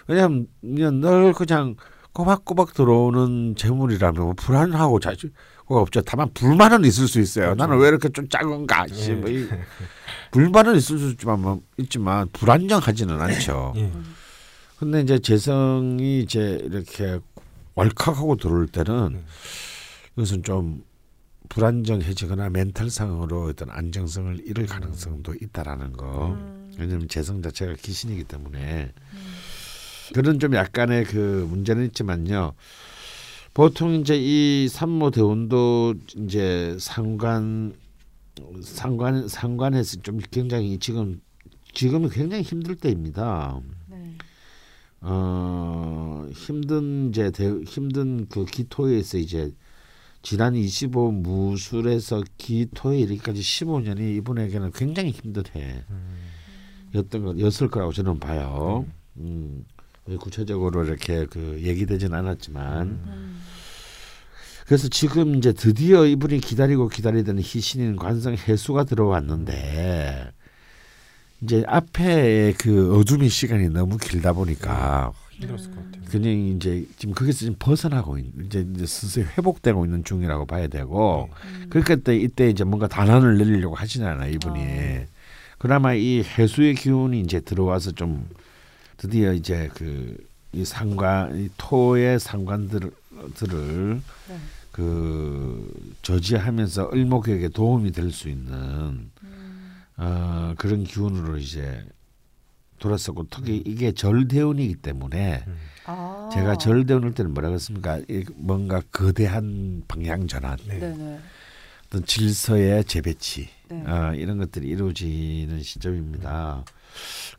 왜냐하면 늘 그냥 꼬박꼬박 들어오는 재물이라면 뭐 불안하고 자주가 없죠. 다만 불만은 있을 수 있어요. 그렇죠. 나는 왜 이렇게 좀 작은가? 씨, 예. 뭐 이, <laughs> 불만은 있을 수 있지만, 뭐 있지만 불안정하지는 않죠. 예. 음. 근데 이제 재성이 이제 이렇게 왈칵하고 들어올 때는 음. 이것은 좀 불안정해지거나 멘탈 상으로 어떤 안정성을 잃을 가능성도 있다라는 거. 음. 왜냐하면 재성 자체가 귀신이기 때문에 그런 좀 약간의 그 문제는 있지만요. 보통 이제 이 산모 대운도 이제 상관 상관 상관에서 좀 굉장히 지금 지금은 굉장히 힘들 때입니다. 네. 어 힘든 이제 대, 힘든 그 기토에서 이제 지난 25 무술에서 기토에 이르기까지 15년이 이분에게는 굉장히 힘든 해였던 것 였을 거라고 저는 봐요. 음. 구체적으로 이렇게 그 얘기되진 않았지만 음. 그래서 지금 이제 드디어 이분이 기다리고 기다리던 희신인 관성 해수가 들어왔는데 이제 앞에 그 어둠의 시간이 너무 길다 보니까 힘들었을 것 같아요. 굉장히 이제 지금 거기서 지금 벗어나고 있, 이제 이제 스스로 회복되고 있는 중이라고 봐야 되고 음. 그러니까 때 이때 이제 뭔가 단안을 내리려고 하시잖아요 이분이 어. 그나마 이 해수의 기운이 이제 들어와서 좀 드디어 이제 그 이 상관 이 토의 상관들을 네. 그 저지하면서 을목에게 도움이 될 수 있는 음. 어, 그런 기운으로 이제 돌았었고 특히 이게 절대운이기 때문에 음. 아. 제가 절대운일 때는 뭐라 그랬습니까? 이 뭔가 거대한 방향 전환, 네. 어떤 질서의 재배치 네. 어, 이런 것들이 이루어지는 시점입니다.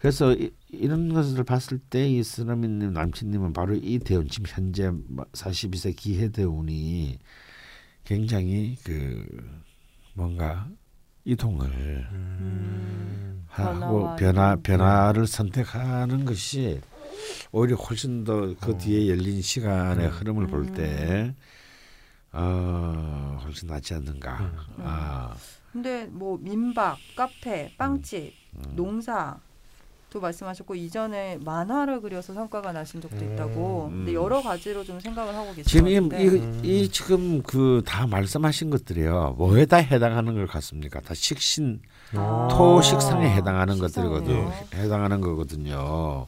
그래서 이, 이런 것을 봤을 때 이 쓰나미님 남친님은 바로 이 대운 지금 현재 42세 기해 대운이 굉장히 그 뭔가 이동을 음. 하고 변화. 변화를 선택하는 것이 오히려 훨씬 더그 어. 뒤에 열린 시간의 음. 흐름을 볼 음. 때 어, 훨씬 낫지 않는가. 음. 아, 근데 뭐 민박, 카페, 빵집, 음. 농사 도 말씀하셨고 이전에 만화를 그려서 성과가 나신 적도 음. 있다고. 근데 음. 여러 가지로 좀 생각을 하고 계신 지금 것 이, 같은데. 이, 음. 이 지금 그 다 말씀하신 것들이요. 뭐에다 해당하는 것 같습니까? 다 식신 아. 토 식상에 해당하는. 것들이거든. 해당하는 거거든요.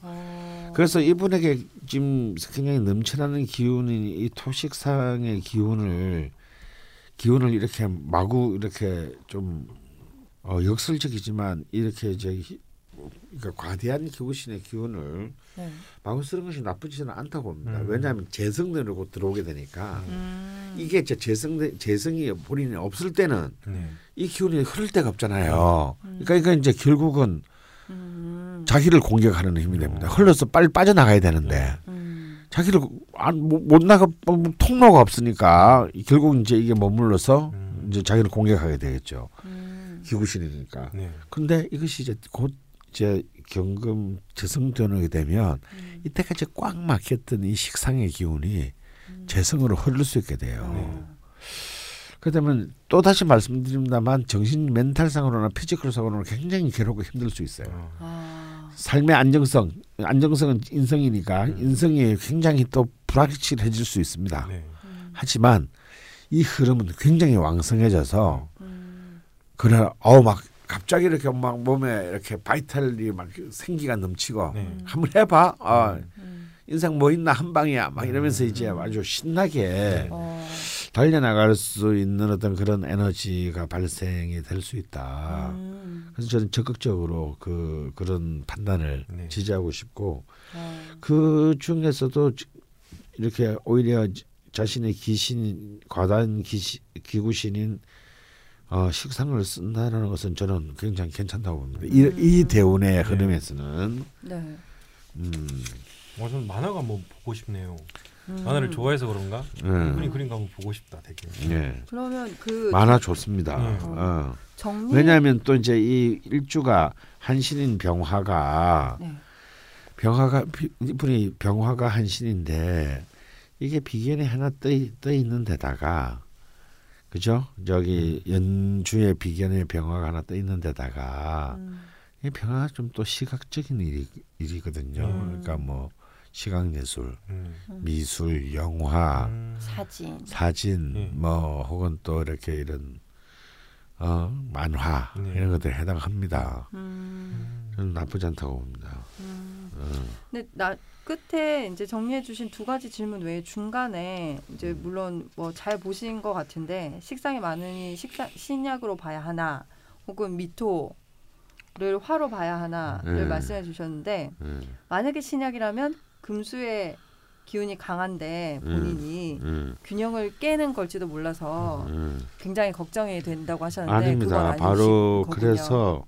어. 그래서 이분에게 지금 굉장히 넘쳐나는 기운이 이 토식상의 기운을 기운을 이렇게 마구 이렇게 좀 어, 역설적이지만 이렇게 이제 히- 그러니까 과대한 기구신의 기운을 네. 마구 쓰는 것이 나쁘지는 않다고 봅니다. 음. 왜냐하면 재성대로 들어오게 되니까 음. 이게 재성 재성이 본인이 없을 때는 네. 이 기운이 흐를 데가 없잖아요. 음. 그러니까 이제 결국은 음. 자기를 공격하는 힘이 됩니다. 흘러서 빨리 빠져나가야 되는데 음. 자기를 안, 못, 못 나가 뭐, 통로가 없으니까 결국 이제 이게 머물러서 음. 이제 자기를 공격하게 되겠죠. 음. 기구신이니까. 네. 근데 이것이 이제 곧 이제 경금 재성되게 되면 음. 이때까지 꽉 막혔던 이 식상의 기운이 음. 재성으로 흐를 수 있게 돼요. 어. 그러면 또 다시 말씀드립니다만 정신 멘탈상으로나 피지컬상으로는 굉장히 괴롭고 힘들 수 있어요. 어. 아. 삶의 안정성, 안정성은 인성이니까 음. 인성이 굉장히 또 불확실해질 수 있습니다. 네. 음. 하지만 이 흐름은 굉장히 왕성해져서 음. 그래 어우 막 갑자기 이렇게 막 몸에 이렇게 바이탈이 막 생기가 넘치고 네. 한번 해봐. 어, 음. 인생 뭐 있나 한 방이야. 막 이러면서 이제 음. 아주 신나게 네. 어. 달려나갈 수 있는 어떤 그런 에너지가 발생이 될 수 있다. 음. 그래서 저는 적극적으로 그 그런 판단을 네. 지지하고 싶고 어. 그 중에서도 지- 이렇게 오히려 지- 자신의 기신 과다한 기시, 기구신인 어, 식상을 쓴다는 것은 저는 굉장히 괜찮다고 봅니다. 이, 이 음. 대운의 흐름에서는 네. 음, 어, 저는 만화가 한번 보고 싶네요. 음. 만화를 좋아해서 그런가? 음, 그림 그린 거 한번 보고 싶다, 되게. 예. 그러면 그 만화 좋습니다. 네. 어. 정리 왜냐하면 또 이제 이 일주가 한신인 병화가 네. 병화가 비- 이분이 병화가 한신인데 이게 비견이 하나 떠, 떠 있는 데다가 그죠? 저기 연주의 비견의 병화가 하나 떠 있는 데다가 음. 이 병화가 좀 또 시각적인 일이, 일이거든요. 음. 그러니까 뭐 시각 예술, 음. 미술, 영화, 음. 사진. 사진 네. 뭐 혹은 또 이렇게 이런 어 만화 네. 이런 것들에 해당합니다. 음. 저는 나쁘지 않다고 봅니다. 음. 어. 근데 나 끝에 이제 정리해 주신 두 가지 질문 외에 중간에 이제 물론 뭐 잘 보신 것 같은데 식상이 많으니 식사 신약으로 봐야 하나 혹은 미토를 화로 봐야 하나를 네. 말씀해 주셨는데 예, 만약에 신약이라면 금수의 기운이 강한데 본인이 예, 균형을 깨는 걸지도 몰라서 예. 굉장히 걱정이 된다고 하셨는데 아닙니다. 바로 거군요. 그래서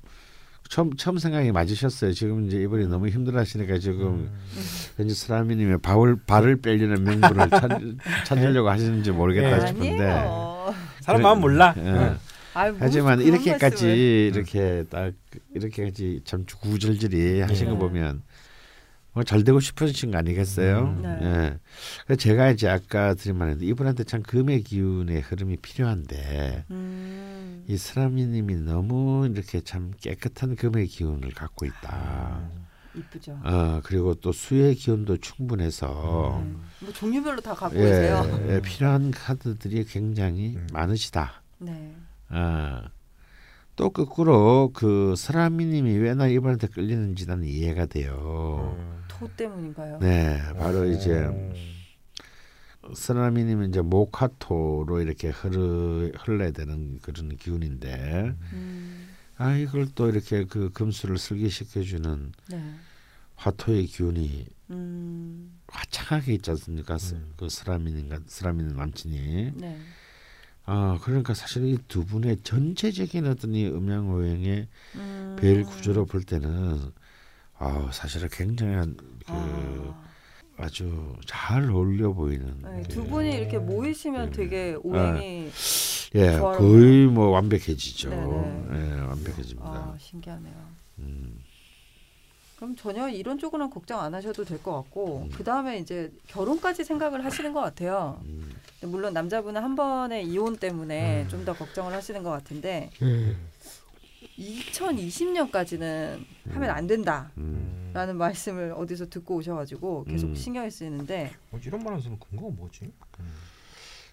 처음 처음 생각이 맞으셨어요. 지금 이제 이분이 너무 힘들어하시니까 지금 음. 왠지 스라미님의 발을 발을 빼려는 명분을 찾, <laughs> 찾으려고 하시는지 모르겠다 네. 싶은데. 아니에요. 사람 마음 몰라. 예. 응. 아유, 뭐 하지만 이렇게까지 말씀을. 이렇게 딱 이렇게까지 참 구질질이 하신 네. 거 보면 뭐 잘 되고 싶으신 거 아니겠어요? 음. 네. 예. 그래서 제가 이제 아까 드린 말인데 이분한테 참 금의 기운의 흐름이 필요한데 음. 이 스라미님이 너무 이렇게 참 깨끗한 금의 기운을 갖고 있다. 이쁘죠. 어 그리고 또 수의 기운도 충분해서 음. 뭐 종류별로 다 갖고 예, 계세요. 예, 필요한 카드들이 굉장히 음. 많으시다. 네. 어. 또 거꾸로 그 스라미님이 왜 나 이분한테 끌리는지 나는 이해가 돼요. 음. 토 때문인가요? 네, 바로 이제 음. 스라미님은 이제 모카토로 이렇게 흐르 흘러야 되는 그런 기운인데 음. 아 이걸 또 이렇게 그 금수를 슬기시켜주는 네. 화토의 기운이 음. 화창하게 있지 않습니까? 스- 음. 그 스라미님과 스라미님 남친이 네. 아 그러니까 사실 이 두 분의 전체적인 어떤 이 음양 오행의 음. 별 구조로 볼 때는 아 사실은 굉장한 그 아. 아주 잘 어울려 보이는 네, 그, 두 분이 이렇게 모이시면 되게 오행이 예 조화로워요. 거의 뭐 완벽해지죠. 네네. 예 완벽해집니다. 아, 신기하네요. 음, 그럼 전혀 이런 쪽으로는 걱정 안 하셔도 될 것 같고 음. 그 다음에 이제 결혼까지 생각을 하시는 것 같아요. 음. 물론 남자분은 한 번의 이혼 때문에 음. 좀더 걱정을 하시는 것 같은데 예. 2020년까지는 하면 안 된다라는 음. 말씀을 어디서 듣고 오셔가지고 계속 음. 신경이 쓰이는데 뭐 이런 말하는 사람 근거가 뭐지? 음.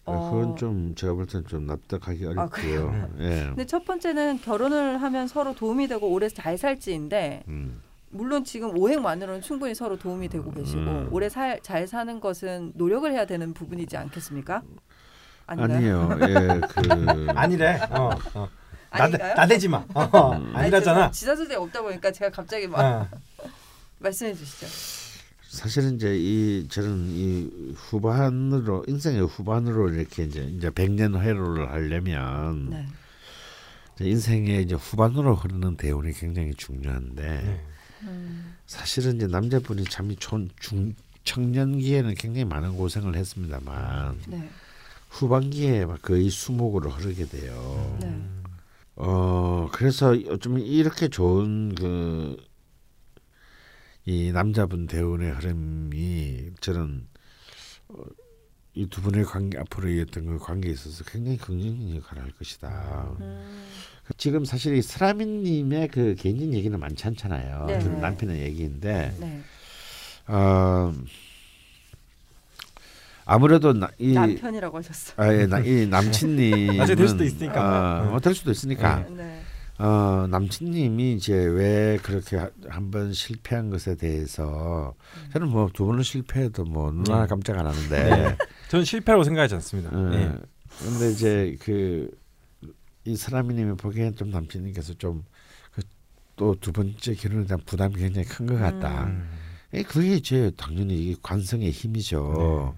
어. 그건 좀 제가 볼 때는 좀 납득하기 아? 어렵고요. 예. 근데 첫 번째는 결혼을 하면 서로 도움이 되고 오래 잘 살지인데 음. 물론 지금 오행만으로는 충분히 서로 도움이 되고 계시고 음. 오래 살, 잘 사는 것은 노력을 해야 되는 부분이지 않겠습니까? 아닌가요? 아니에요. 예, 그 <laughs> 아니래. 어, 어. 나대, 아닌가요? 나대지 마. 어, 음. 아니라잖아. 지사 선생 없다 보니까 제가 갑자기 막 어. <laughs> 말씀해 주시죠. 사실은 이제 이 저는 이 후반으로 인생의 후반으로 이렇게 이제 이제 백년 회로를 하려면 네. 인생의 이제 후반으로 흐르는 대운이 굉장히 중요한데 네. 음, 사실은 이제 남자분이 촌, 중 청년기에는 굉장히 많은 고생을 했습니다만 네. 후반기에 막 거의 수목으로 흐르게 돼요. 네. 어 그래서 좀 이렇게 좋은 그 이 남자분 대운의 흐름이 저는 어, 이두 분의 관계 앞으로 이었던 그 관계에 있어서 굉장히 긍정적인 역할을 할 것이다. 음, 지금 사실 이 스라민님의 그 개인적인 얘기는 많지 않잖아요. 네. 남편의 얘기인데 네. 어, 아무래도 나, 이 남편이라고 하셨어. 아, 예, 나, 이 남친님 나중에 <laughs> 될 수도 있으니까. 어, 어, 될 수도 있으니까 네. 어, 남친님이 이제 왜 그렇게 한 번 실패한 것에 대해서 저는 뭐 두 번을 실패해도 뭐 눈 하나 네. 깜짝 안 하는데 네. 저는 실패라고 생각하지 않습니다. 어, 네. 근데 이제 그 이 사람이님이 보기엔 좀 남친님께서 좀 또 두 번째 결혼에 대한 부담이 굉장히 큰 것 같다. 음. 예, 그게 이제 당연히 이게 관성의 힘이죠.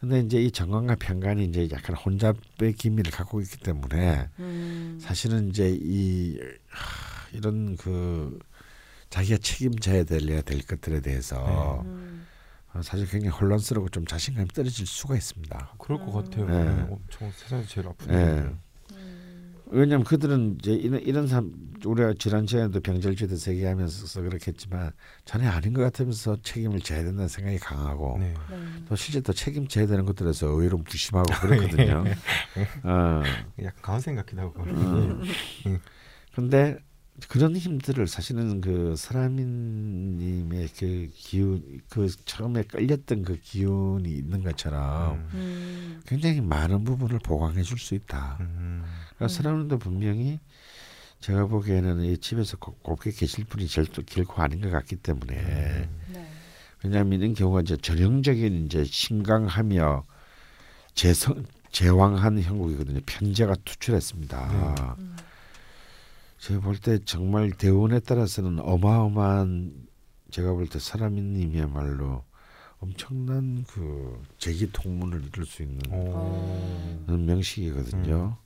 근데 이제 이 정관과 편관이 이제 약간 혼잡의 기미를 갖고 있기 때문에 음, 사실은 이제 이 하, 이런 그 자기가 책임져야 될, 될 것들에 대해서 음, 어, 사실 굉장히 혼란스럽고 좀 자신감이 떨어질 수가 있습니다. 그럴 것 같아요. 네. 네. 엄청 세상에서 제일 아픈 예. 왜냐하면 그들은 이제 이런, 이런 사람 우리가 지난 시간에도 병절주도 세계하면서 그렇겠지만 전혀 아닌 것 같으면서 책임을 져야 된다는 생각이 강하고 네. 네. 또 실제 또 책임져야 되는 것들에서 의외로 무심하고 그렇거든요. <laughs> 어, 약간 같기도 하고. 음. 근데 그런 힘들을 사실은 그 사람님의 그 기운, 그 처음에 끌렸던 그 기운이 있는 것처럼 음. 음, 굉장히 많은 부분을 보강해 줄 수 있다. 음. 그러니까 사람도 분명히 제가 보기에는 이 집에서 곱- 곱게 계실 분이 절도 결코 아닌 것 같기 때문에 네. 왜냐하면 이런 경우가 이제 전형적인 이제 신강하며 재성 제왕한 형국이거든요. 편제가 투출했습니다. 음. 제가 볼 때 정말 대운에 따라서는 어마어마한 제가 볼 때 사람님이야말로 엄청난 그 재기 통문을 이룰 수 있는 명식이거든요.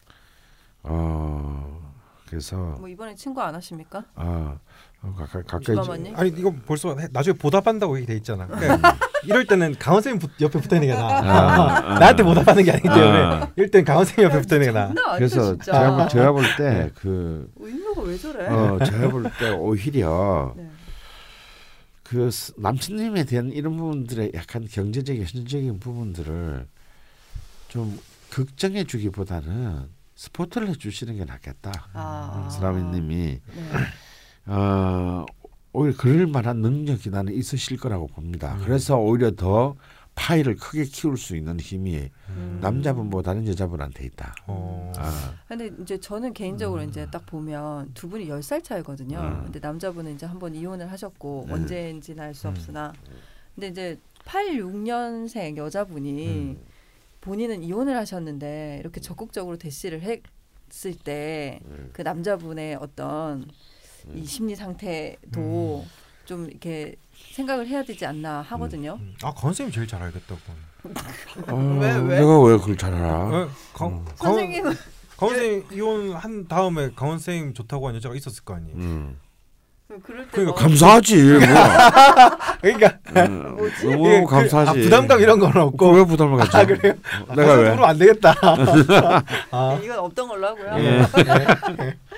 어 그래서 뭐 이번에 친구 안 하십니까? 아 어, 가까, 가까이 주마마님? 아니 이거 벌써 해- 나중에 보답한다고 얘기 돼 있잖아. 그러니까 이럴 때는 강원 쌤 옆에 붙어 있는 게 나 아. 아, <laughs> 나한테 보답하는 게 아니기 때문에 아. 이럴 땐 강원 쌤 옆에 붙어 있는 게 아니다 그래서 진짜. 제가 볼- 제가 볼 때 그 의무가 왜 저래? 어, 제가 볼 때 오히려 네. 그 스- 남친님에 대한 이런 부분들의 약간 경제적인 현실적인 부분들을 좀 걱정해 주기보다는 스포트를 해주시는 게 낫겠다. 아. 사람님이 네. 어, 오히려 그럴 만한 능력이 나는 있으실 거라고 봅니다. 음. 그래서 오히려 더 파일을 크게 키울 수 있는 힘이 음. 남자분보다는 여자분한테 있다. 어. 아, 근데 이제 저는 개인적으로 음. 이제 딱 보면 두 분이 열 살 차이거든요. 음. 근데 남자분은 이제 한번 이혼을 하셨고 네. 언제인지는 알수 음. 없으나 근데 이제 86년생 여자분이 음. 본인은 이혼을 하셨는데 이렇게 적극적으로 대시를 했을 때그 음. 남자분의 어떤 이 심리 상태도 좀 이렇게 생각을 해야 되지 않나 하거든요. 음. 아 쌤이 제일 잘 알겠다. 그건. 어, <laughs> 왜, 왜? 내가 왜 그걸 잘 알아? 어, 강, 음. 선생님은 강원 쌤 이혼 한 다음에 강원 쌤 좋다고 한 여자가 있었을 거 아니에요. 음. 그럴 때 그러니까 뭐 감사하지. 뭐. <laughs> 그러니까 음? 너무 그- 감사하지. 아, 부담감 이런 건 없고. 왜 부담을 갖지? 아, 그래요? 어, 내가 왜? 그럼 안 되겠다. <laughs> 아, 이건 없던 걸로 하고요. 예.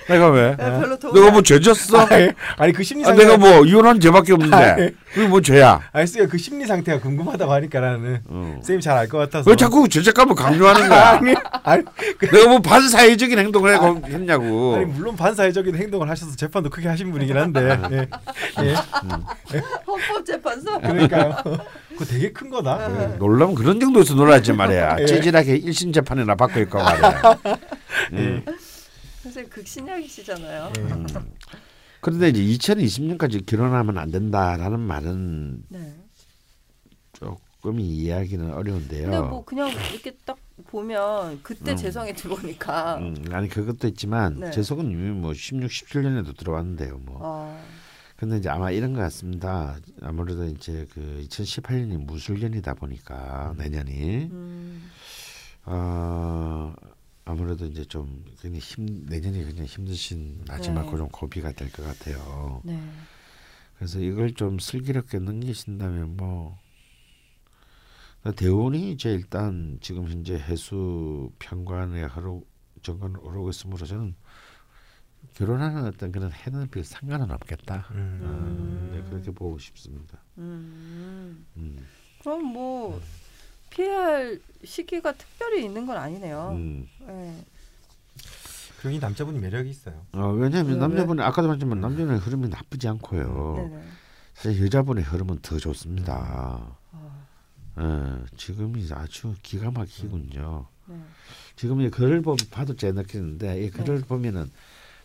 내가 왜? 네, 별로 도움이 내가 안 뭐 죄졌어? 아니, 아니 그 심리 아, 상태. 내가 뭐 이혼한 죄밖에 없는데 그게 뭐 죄야? 알수가 그 심리 상태가 궁금하다고 하니까 나는 어. 쌤이 잘 알 것 같아서. 왜 자꾸 죄책감을 강조하는 거야? <laughs> 아니, 아니, 내가 뭐 반사회적인 행동을 해- 했냐고. 아니 물론 반사회적인 행동을 하셔서 재판도 크게 하신 분이긴 한데. 예. 예. 헌법재판소. 그러니까요. 그거 되게 큰 거다. 네. 놀라면 그런 정도에서 놀라지 말이야. <laughs> 예. 찌질하게 일심 재판이나 받고 있고 말이야. <laughs> 음. 선생님 극신약이시잖아요. 예. 음. 그런데 이제 2020년까지 결혼하면 안 된다라는 말은 네. 조금 이해하기는 어려운데요. 근데 뭐 그냥 이렇게 딱 보면 그때 음. 재성에 들어오니까. 음, 아니 그것도 있지만 네. 제 속은 이미 뭐 16, 17년에도 들어왔는데요. 뭐. 어. 근데 이제 아마 이런 것 같습니다. 아무래도 이제 그 2018년이 무술년이다 보니까 내년이 음. 어 아무래도 이제 좀 굉장히 힘 내년이 굉장히 힘드신 마지막 네. 그런 고비가 될 것 같아요. 네. 그래서 이걸 좀 슬기롭게 넘기신다면 뭐 대운이 이제 일단 지금 현재 해수 편관에 하루 정관 오르고 있으므로 저는 결혼하는 어떤 그런 해는 별 상관은 없겠다. 음. 어, 네, 그렇게 보고 싶습니다. 음. 음, 그럼 뭐 피해야 할 시기가 특별히 있는 건 아니네요. 음. 네. 이 남자분이 매력이 있어요. 어, 왜냐하면 왜, 남자분이 아까도 말했지만 남자분의 흐름이 나쁘지 않고요. 네네. 사실 여자분의 흐름은 더 좋습니다. 아, 예, 지금이 아주 기가 막히군요. 네. 지금 이 글을 보, 봐도 제가 느끼는데 이 글을 보면은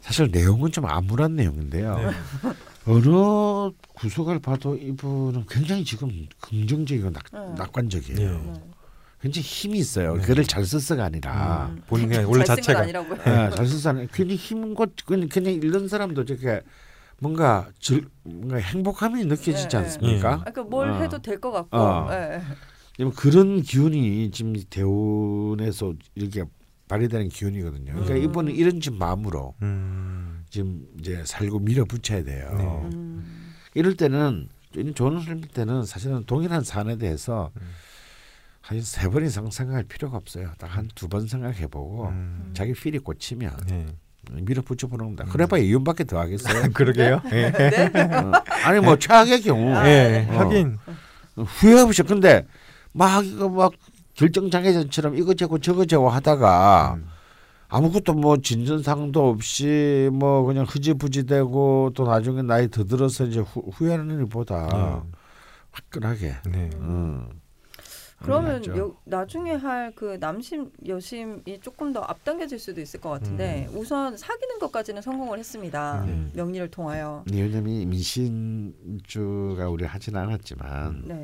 사실 내용은 좀 암울한 내용인데요. <laughs> 네. 어느 구석을 봐도 이분은 굉장히 지금 긍정적이고 낙, 네. 낙관적이에요. 네. 네. 굉장히 힘이 있어요. 네. 글을 잘 써서가 아니라 음. 본인 그냥 원래 자체가 아니라고요. 예, 잘 써서 아니라 굉장히 힘과 그냥, 그냥 읽는 사람도 저렇게 뭔가 즐, 뭔가 행복함이 느껴지지 네, 않습니까? 아, 그러니까 뭘 어. 해도 될 것 같고. 어. 예. 그런 기운이 지금 대운에서 이렇게 발휘되는 기운이거든요. 그러니까 음. 이번은 이런 집 마음으로 음. 지금 이제 살고 밀어붙여야 돼요. 네. 음. 이럴 때는 좋은 흐름 때는 사실은 동일한 사안에 대해서 음. 한세 번 이상 생각할 필요가 없어요. 딱 한 두 번 생각해보고 음. 자기 필이 꽂히면 네. 밀어붙여 보는 겁니다. 그래봐야 이윤밖에 더 하겠어요. <laughs> 그러게요. 예. 네. 어, 아니 뭐 최악의 경우 아, 예. 어. 하긴 후회 없이 근데 막 이거 막 결정 장애전처럼 이거 제고 저거 제고 하다가 음. 아무것도 뭐 진전상도 없이 뭐 그냥 흐지부지되고 또 나중에 나이 더 들어서 이제 후, 후회하는 일보다 음. 화끈하게 네. 음. 그러면. 여, 나중에 할 그 남심 여심이 조금 더 앞당겨질 수도 있을 것 같은데 우선 사귀는 것까지는 성공을 했습니다. 음. 명리를 통하여. 네, 왜냐면 민신주가 우리 하진 않았지만 네.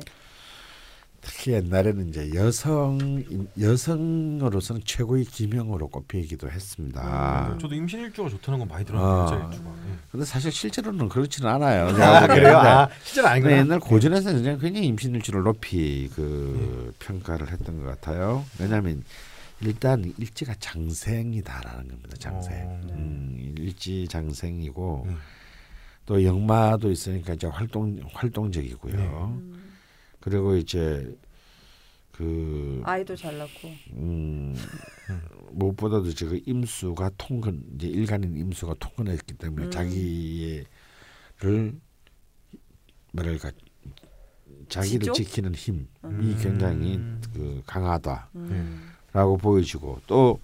특히 옛날에는 이제 여성 여성으로서는 최고의 기명으로 꼽히기도 했습니다. 음. 저도 임신 일주가 좋다는 건 많이 들었는데. 예. 근데 사실 실제로는 그렇지는 않아요. 아, 그래요? 아, 실제로 근데 아니구나. 옛날 고전에서는 그냥 굉장히 임신 일주를 높이 그 평가를 했던 것 같아요. 왜냐하면 일단 일지가 장생이다라는 겁니다. 장생. 어. 음, 일지 장생이고 네. 또 역마도 있으니까 이제 활동 활동적이고요. 네. 음. 그리고 이제 그 아이도 잘 낳고. 음, 무엇보다도 지금 임수가 통근 이제 일간인 임수가 통근했기 때문에 음. 자기를 뭐랄까 자기를 지조? 지키는 힘이 음. 굉장히 그 강하다라고 음. 보여지고 또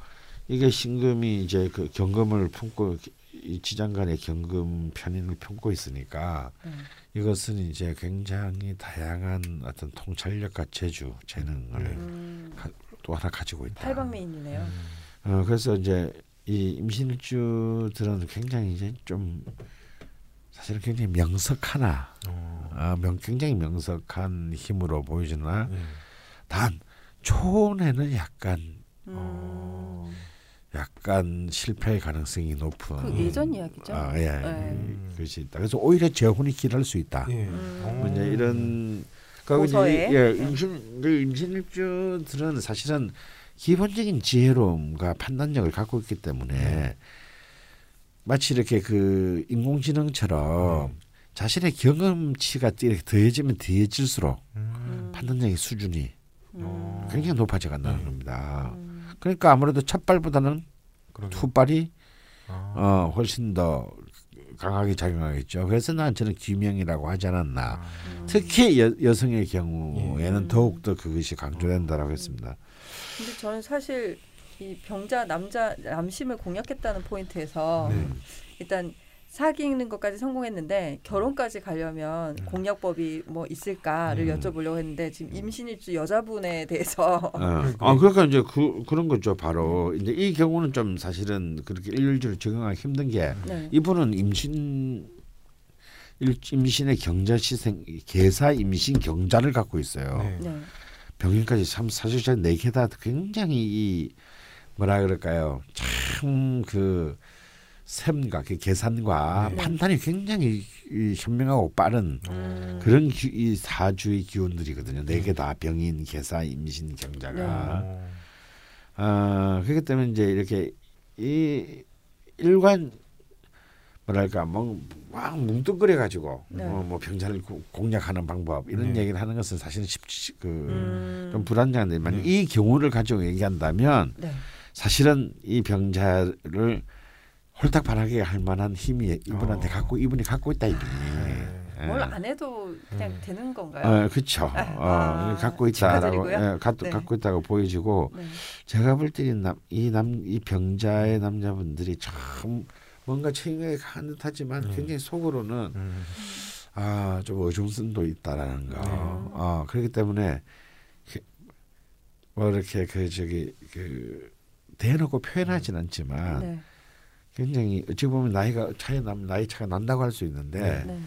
이게 신금이 이제 그 경금을 품고 이 지장 간의 경금 편인을 품고 있으니까 음. 이것은 이제 굉장히 다양한 어떤 통찰력과 재주 재능을 네. 음. 또 하나 가지고 있다. 팔방미인이네요. 어, 그래서 이제 이 임신일주들은 굉장히 이제 좀 사실은 굉장히 명석하나 어. 아, 명, 굉장히 명석한 힘으로 보여주나 예. 단 초혼에는 약간 음. 약간 실패의 가능성이 높은 그 예전 이야기죠. 아, 예, 네. 그것이 있다. 그래서 오히려 재혼이 길할 수 있다. 예. 음. 어. 이제 이런 그리고 이제? 예, 임신 그 임신일주들은 사실은 기본적인 지혜로움과 판단력을 갖고 있기 때문에 네. 마치 이렇게 그 인공지능처럼 네. 자신의 경험치가 이렇게 더해지면 더해질수록 음. 판단력의 수준이 음. 굉장히 높아져 간다는 네. 겁니다. 음. 그러니까 아무래도 첫 발보다는 그러게요. 후발이 아. 어, 훨씬 더 강하게 작용하겠죠. 그래서 난 저는 기명이라고 하지 않았나. 아. 특히 여, 여성의 경우에는 음. 더욱 더 그것이 강조된다라고 했습니다. 근데 저는 사실 이 병자 남자 남심을 공략했다는 포인트에서 네. 일단 사귀는 것까지 성공했는데 결혼까지 가려면 음. 공략법이 뭐 있을까를 음. 여쭤보려고 했는데 지금 임신일주 여자분에 대해서 어, 그러니까. <laughs> 아, 그러니까 이제 그 그런 거죠. 바로 이제 이 경우는 좀 사실은 그렇게 일률적으로 적용하기 힘든 게 네. 이분은 임신 일- 임신의 경자 시생 계사 임신 경자를 갖고 있어요. 네. 네. 병인까지 참 사실 저네 개 다 굉장히 이 뭐라 그럴까요? 참그 셈과 그 계산과 네. 판단이 굉장히 이 현명하고 빠른 음. 그런 기, 이 사주의 기운들이거든요. 네 개 다 병인, 계사, 임신, 경자가. 어. 아 그렇기 때문에 이제 이렇게 이 일관 뭐랄까 뭐막 뭉뚱그려 가지고 네. 뭐, 뭐 병자를 고- 공략하는 방법 이런 네. 얘기를 하는 것은 사실은 쉽지 그. 음. 좀 불안정한데 만약 네. 이 경우를 가지고 얘기한다면 네. 사실은 이 병자를 홀딱 반하게 할 만한 힘이 이분한테 어. 갖고 이분이 갖고 있다 이분이. 예. 뭘안 해도 그냥 음. 되는 건가요? 어, 그렇죠. 아, 어, 갖고 있다라고. 예, 갖, 네. 갖고 있다고 보여지고 네. 제가 볼 때는 남, 이남이 병자의 남자분들이 참 뭔가 책임이 한 듯하지만 음. 굉장히 속으로는 음. 아좀 어중선도 있다라는 거. 네. 어, 그렇기 때문에 이렇게 뭐 이렇게 그 저기 그 대놓고 표현하진 않지만 네. 굉장히 어찌 보면 나이가 차이 남 나이 차가 난다고 할 수 있는데 네.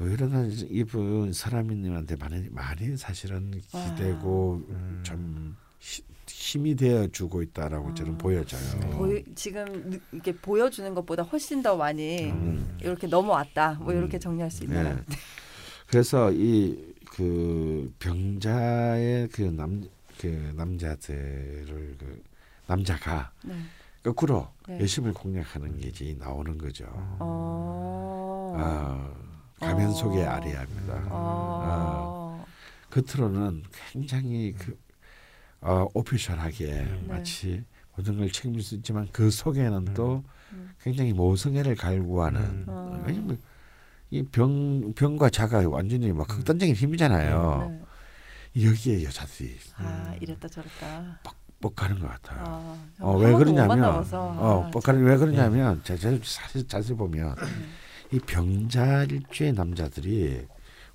오히려 난 이분 사람님한테 많이 많이 사실은 기대고 음. 좀 히- 힘이 되어 주고 있다라고 저는 아. 보여져요. 보이, 지금 느- 이렇게 보여주는 것보다 훨씬 더 많이 음. 이렇게 넘어왔다. 뭐 음. 이렇게 정리할 수 있나요? 네. 그래서 이 그 병자의 그 남그 남자들을 그 남자가 네. 거꾸로 네. 여심을 공략하는 게 이제 나오는 거죠. 어. 아, 가면 어. 속의 아리아입니다. 어. 겉으로는 굉장히 그 어, 오피셜하게 네. 마치 모든 걸 책임질 수 있지만 그 속에는 또 음. 굉장히 모성애를 갈구하는 음. 어. 왜냐면 이병 병과 자가 완전히 막 음. 극단적인 힘이잖아요. 네. 여기에 여자들이 아 이랬다 저랬다. 뻑가는 것 같아요. 아, 어, 한왜 그러냐면. 어, 아, 뻑가는 왜 그러냐면 자, 자, 사실 자세히 보면 음. 이 병자일주의 남자들이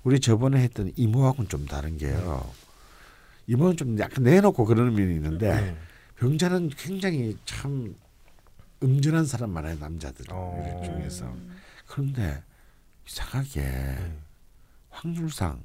우리 저번에 했던 이모하고는 좀 다른 게요. 이번은 좀 약간 내놓고 그러는 면이 있는데 네. 병자는 굉장히 참 음전한 사람 많아요 남자들 어. 중에서 그런데 이상하게 네. 확률상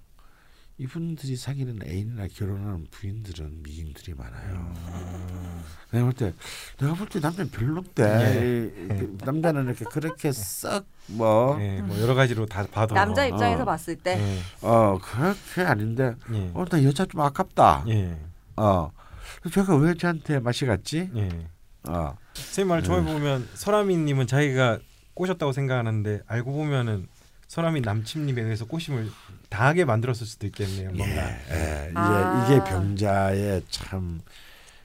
이분들이 사귀는 애인이나 결혼하는 부인들은 미인들이 많아요. 음. 내가 볼 때 내가 볼 때 남자는 별론데 예. 이- 그 남자는 이렇게 그렇게 썩뭐 네, 뭐 여러 가지로 다 봐도 남자 입장에서 어. 봤을 때 네. 어 그렇게 아닌데 예. 어나 여자 좀 아깝다. 예. 어 제가 왜 저한테 맛이 갔지? 예. 어 선생님 말 처음에 보면 설아미님은 자기가 꼬셨다고 생각하는데 알고 보면은 설아미 남친님에 의해서 꼬심을 당하게 만들었을 수도 있겠네요. 뭔가. 예, 이게 아. 이게 병자의 참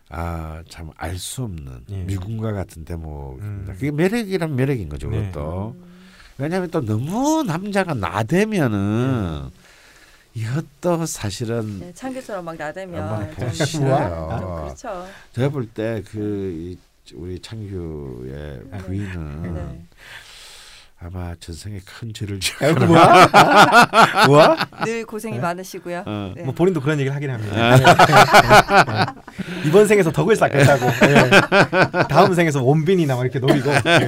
아, 참 알 수 없는 예. 미군과 같은 대목입니다. 음. 그게 매력이란 매력인 거죠, 네. 그것도. 음. 왜냐하면 또 너무 남자가 나대면은 이것도 사실은 네, 창규처럼 막 나대면 아마 좀, 보기 좀 싫어요. 그렇죠. 제가 볼 때 그 우리 창규의 부인은 네. 아마 전생에 큰 죄를 지어. 뭐야? 뭐야? 늘 고생이 많으시고요. 어. 네. 뭐 본인도 그런 얘기를 하긴 합니다. 네. 이번 생에서 덕을 쌓겠다고. 네. 다음 생에서 원빈이나 막 이렇게 노리고. 네.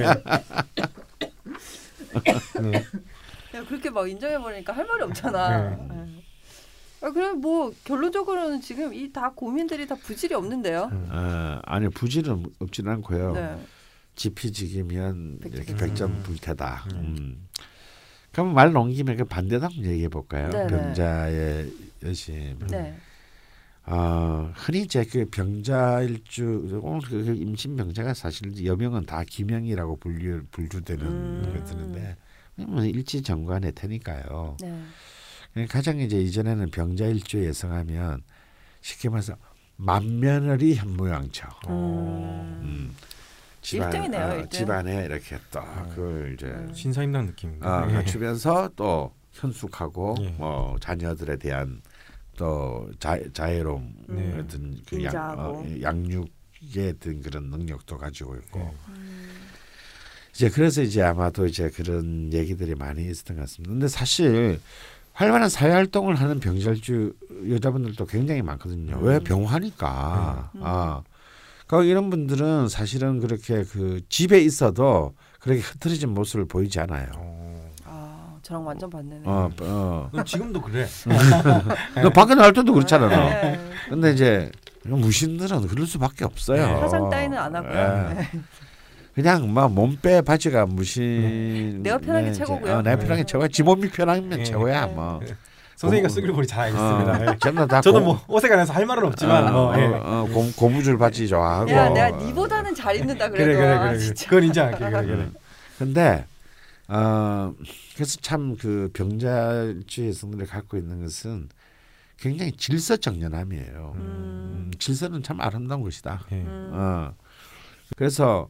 네. 야, 그렇게 막 인정해 버리니까 할 말이 없잖아. 네. 네. 아, 그럼 뭐 결론적으로는 지금 이 다 고민들이 다 부질이 없는데요. 음. 어, 아니 부질은 없지는 않고요. 네. 지피지기면. 이렇게 백점 음. 불태다. 음. 음. 그럼 말 넘기면 그 반대도 한번 얘기해 볼까요? 네네. 병자의 여심. 네. 어, 흔히 이제 그 병자일주 오늘 그 임신 병자가 사실 여명은 다 기명이라고 분류 분류되는 음. 것들인데 뭐 일지 정관의 테니까요. 네. 그러니까 가장 이제 이전에는 병자일주에 예성하면 쉽게 말해서 만며느리 현모양처. 어. 음. 일등이네요, 어, 일등. 집안에 이렇게 또 그걸 이제 음. 신사임당 느낌인데. 어, 네. 갖추면서 또 현숙하고 예. 뭐 자녀들에 대한 또 자, 자애로움 네. 같은 그 양. 어, 양육에 든 그런 능력도 가지고 있고 네. 음. 이제 그래서 이제 아마도 이제 그런 얘기들이 많이 있었던 것 같습니다. 근데 사실 활발한 사회 활동을 하는 병절주 여자분들도 굉장히 많거든요. 왜 음. 병화니까. 음. 아. 그러니까 이런 분들은 사실은 그렇게 그 집에 있어도 그렇게 흐트러진 모습을 보이지 않아요. 어. 아, 저랑 완전 반대네. 어, 어. 넌 지금도 그래. <laughs> 너 밖에 나갈 때도 그렇잖아. 너. 네. 근데 이제 무신들은 그럴 수밖에 없어요. 네. 화장 따위는 안 하고요. 예. 네. 그냥 막 몸빼 바지가 무신. 내가 편한 게 최고고요. 어, 내가 편한 게 네. 최고야. 지 몸이 편하면 네. 최고야. 뭐. 선생님과 어. 쓰길 보니 잘 알겠습니다. 네. 어, 저도 고- 뭐 옷에 관해서 할 말은 없지만 어, 뭐, 어, 예. 어, 고, 고무줄 바지 좋아하고. 야, 내가 니보다는 잘 입는다 그래도. 그래 그래 아, 그래. 그건 인정할게. 그래 그래. 음. 근데 어 그래서 참 그 병자주의 성들이 갖고 있는 것은 굉장히 질서정연함이에요. 음. 음, 질서는 참 아름다운 것이다. 예. 음. 어 그래서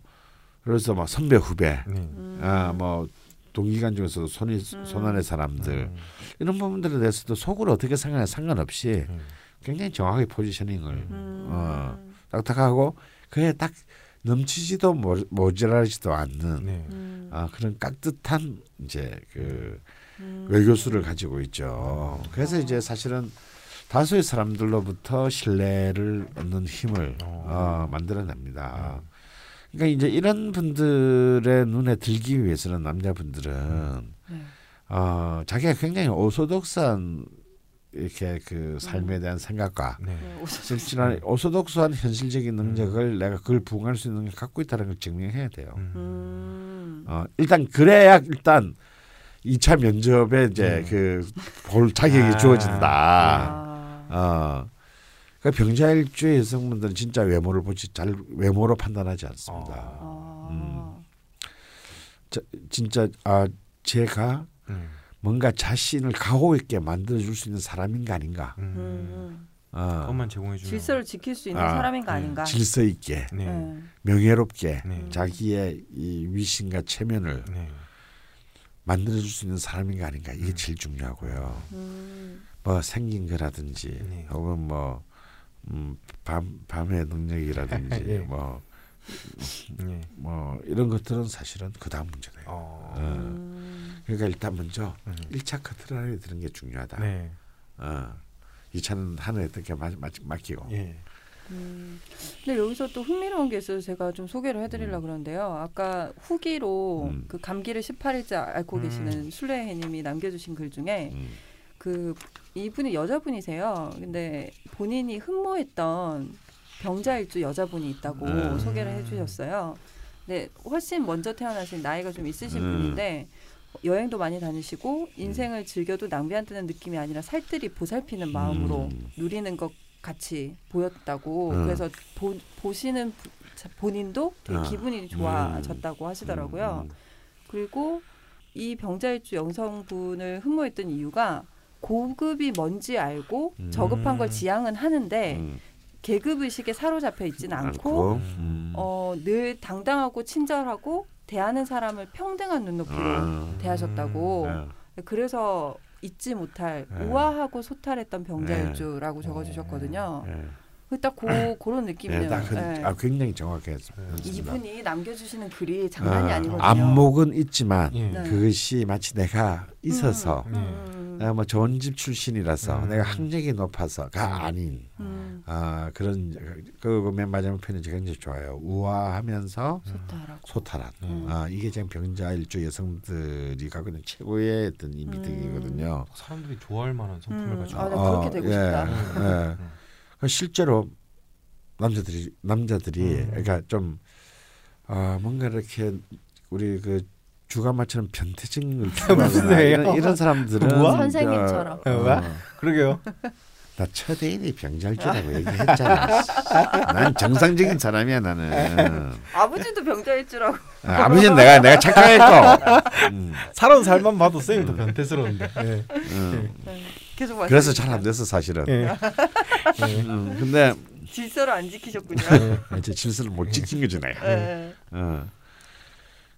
그래서 막 선배 후배, 네. 음. 아뭐 동기간 중에서도 손이 음. 손안의 사람들 음. 이런 부분들에 대해서도 속으로 어떻게 생각하냐 상관없이 음. 굉장히 정확하게 포지셔닝을 음. 어. 딱딱하고 그에 딱 넘치지도 모, 모자라지도 않는 네. 음. 아, 그런 깍듯한 이제 그 음. 외교수를 가지고 있죠. 그래서 이제 사실은 다수의 사람들로부터 신뢰를 얻는 힘을 어. 어, 만들어냅니다. 그러니까 이제 이런 분들의 눈에 들기 위해서는 남자분들은 네. 어, 자기가 굉장히 오소독스한 이렇게 그 삶에 대한 생각과 네. 네, 옷을 실질한 오소독스한 현실적인 능력을 내가 그걸 부응할 수 있는 걸 갖고 있다는 걸 증명해야 돼요. 음. 음. 어, 일단 그래야 일단 2차 면접에 이제 음. 그볼 자격이 아. 주어진다. 아. 어. 그러니까 병자일주의 여성분들은 진짜 외모를 보지 잘 외모로 판단하지 않습니다. 어. 아. 음. 저, 진짜 아 제가 음. 뭔가 자신을 가호 있게 만들어 줄 수 있는 사람인가 아닌가. 음. 음. 어. 그것만 제공해 주면 질서를 지킬 수 있는 아, 사람인가 음. 아닌가. 질서 있게 네. 네. 명예롭게 네. 자기의 이 위신과 체면을 네. 만들어 줄 수 있는 사람인가 아닌가 이게 음. 제일 중요하고요. 음. 뭐 생긴 거라든지 네. 혹은 뭐 음, 밤 밤의 능력이라든지 <laughs> 예. 뭐, 네. 뭐 이런 것들은 사실은 그 다음 문제돼요. 어. 어. 음. 그러니까 일단 먼저 음. 일차 커트라인에 드는 게 중요하다. 네. 어. 2차는 하늘에 어떻게 맡기고. 예. 음, 근데 여기서 또 흥미로운 게 있어서 제가 좀 소개를 해드리려고 그러는데요. 아까 후기로 음. 그 감기를 18일째 앓고 음. 계시는 술래해님이 남겨주신 글 중에 음. 그 이분이 여자분이세요. 근데 본인이 흠모했던 병자일주 여자분이 있다고 음. 소개를 해주셨어요. 근데 훨씬 먼저 태어나신 나이가 좀 있으신 음. 분인데 여행도 많이 다니시고 인생을 즐겨도 낭비한다는 느낌이 아니라 살뜰히 보살피는 마음으로 음. 누리는 것 같이 보였다고 음. 그래서 보, 보시는 본인도 되게 아. 기분이 좋아졌다고 하시더라고요. 음. 그리고 이 병자일주 여성분을 흠모했던 이유가 고급이 뭔지 알고 음. 저급한 걸 지향은 하는데 음. 계급 의식에 사로잡혀 있지는 않고 않고, 음. 어, 늘 당당하고 친절하고 대하는 사람을 평등한 눈높이로 아. 대하셨다고 아. 그래서 잊지 못할 네. 우아하고 소탈했던 병자일주라고 적어주셨거든요. 예. 딱 고, 그런 느낌이네요. 예, 딱 그, 예. 아, 굉장히 정확했습니다. 이분이 남겨주시는 글이 장난이 아, 아니거든요. 안목은 있지만 예. 네. 그것이 마치 내가 있어서 음, 음, 내가 뭐 좋은 집 출신이라서 음. 내가 학력이 높아서가 아닌 음, 아 그런 그맨 마지막 편이 제가 굉장히 좋아요. 우아하면서 소탈하고. 소탈한. 음. 아 이게 지금 병자일주 여성들이 갖고 있는 최고의 어떤 이 미덕이거든요. 사람들이 좋아할 만한 성품을 음, 가지고 아, 나 그렇게 되고 싶다. 예. 예. 그 실제로 남자들이 남자들이 음. 그러니까 좀 아, 뭔가 이렇게 우리 그 주가마처럼 추구하거나 소리예요? 이런, 이런 사람들은 뭐야? 선생님처럼. 어? 어, 그러게요. 나 첫애인이 병자일주라고 얘기했잖아. 난 정상적인 사람이야 나는. 아버지도 병자일주라고. 아, 아버지는 내가 내가 착각했고. 음, 살아온 살만 봐도 쌤이 더 변태스러운데. 예. 음. 계속 그래서 잘 안. 됐어 사실은. 예. 음, 근데 질서를 안 지키셨군요. 이제 질서를 못 지킨 내가. 예. 어.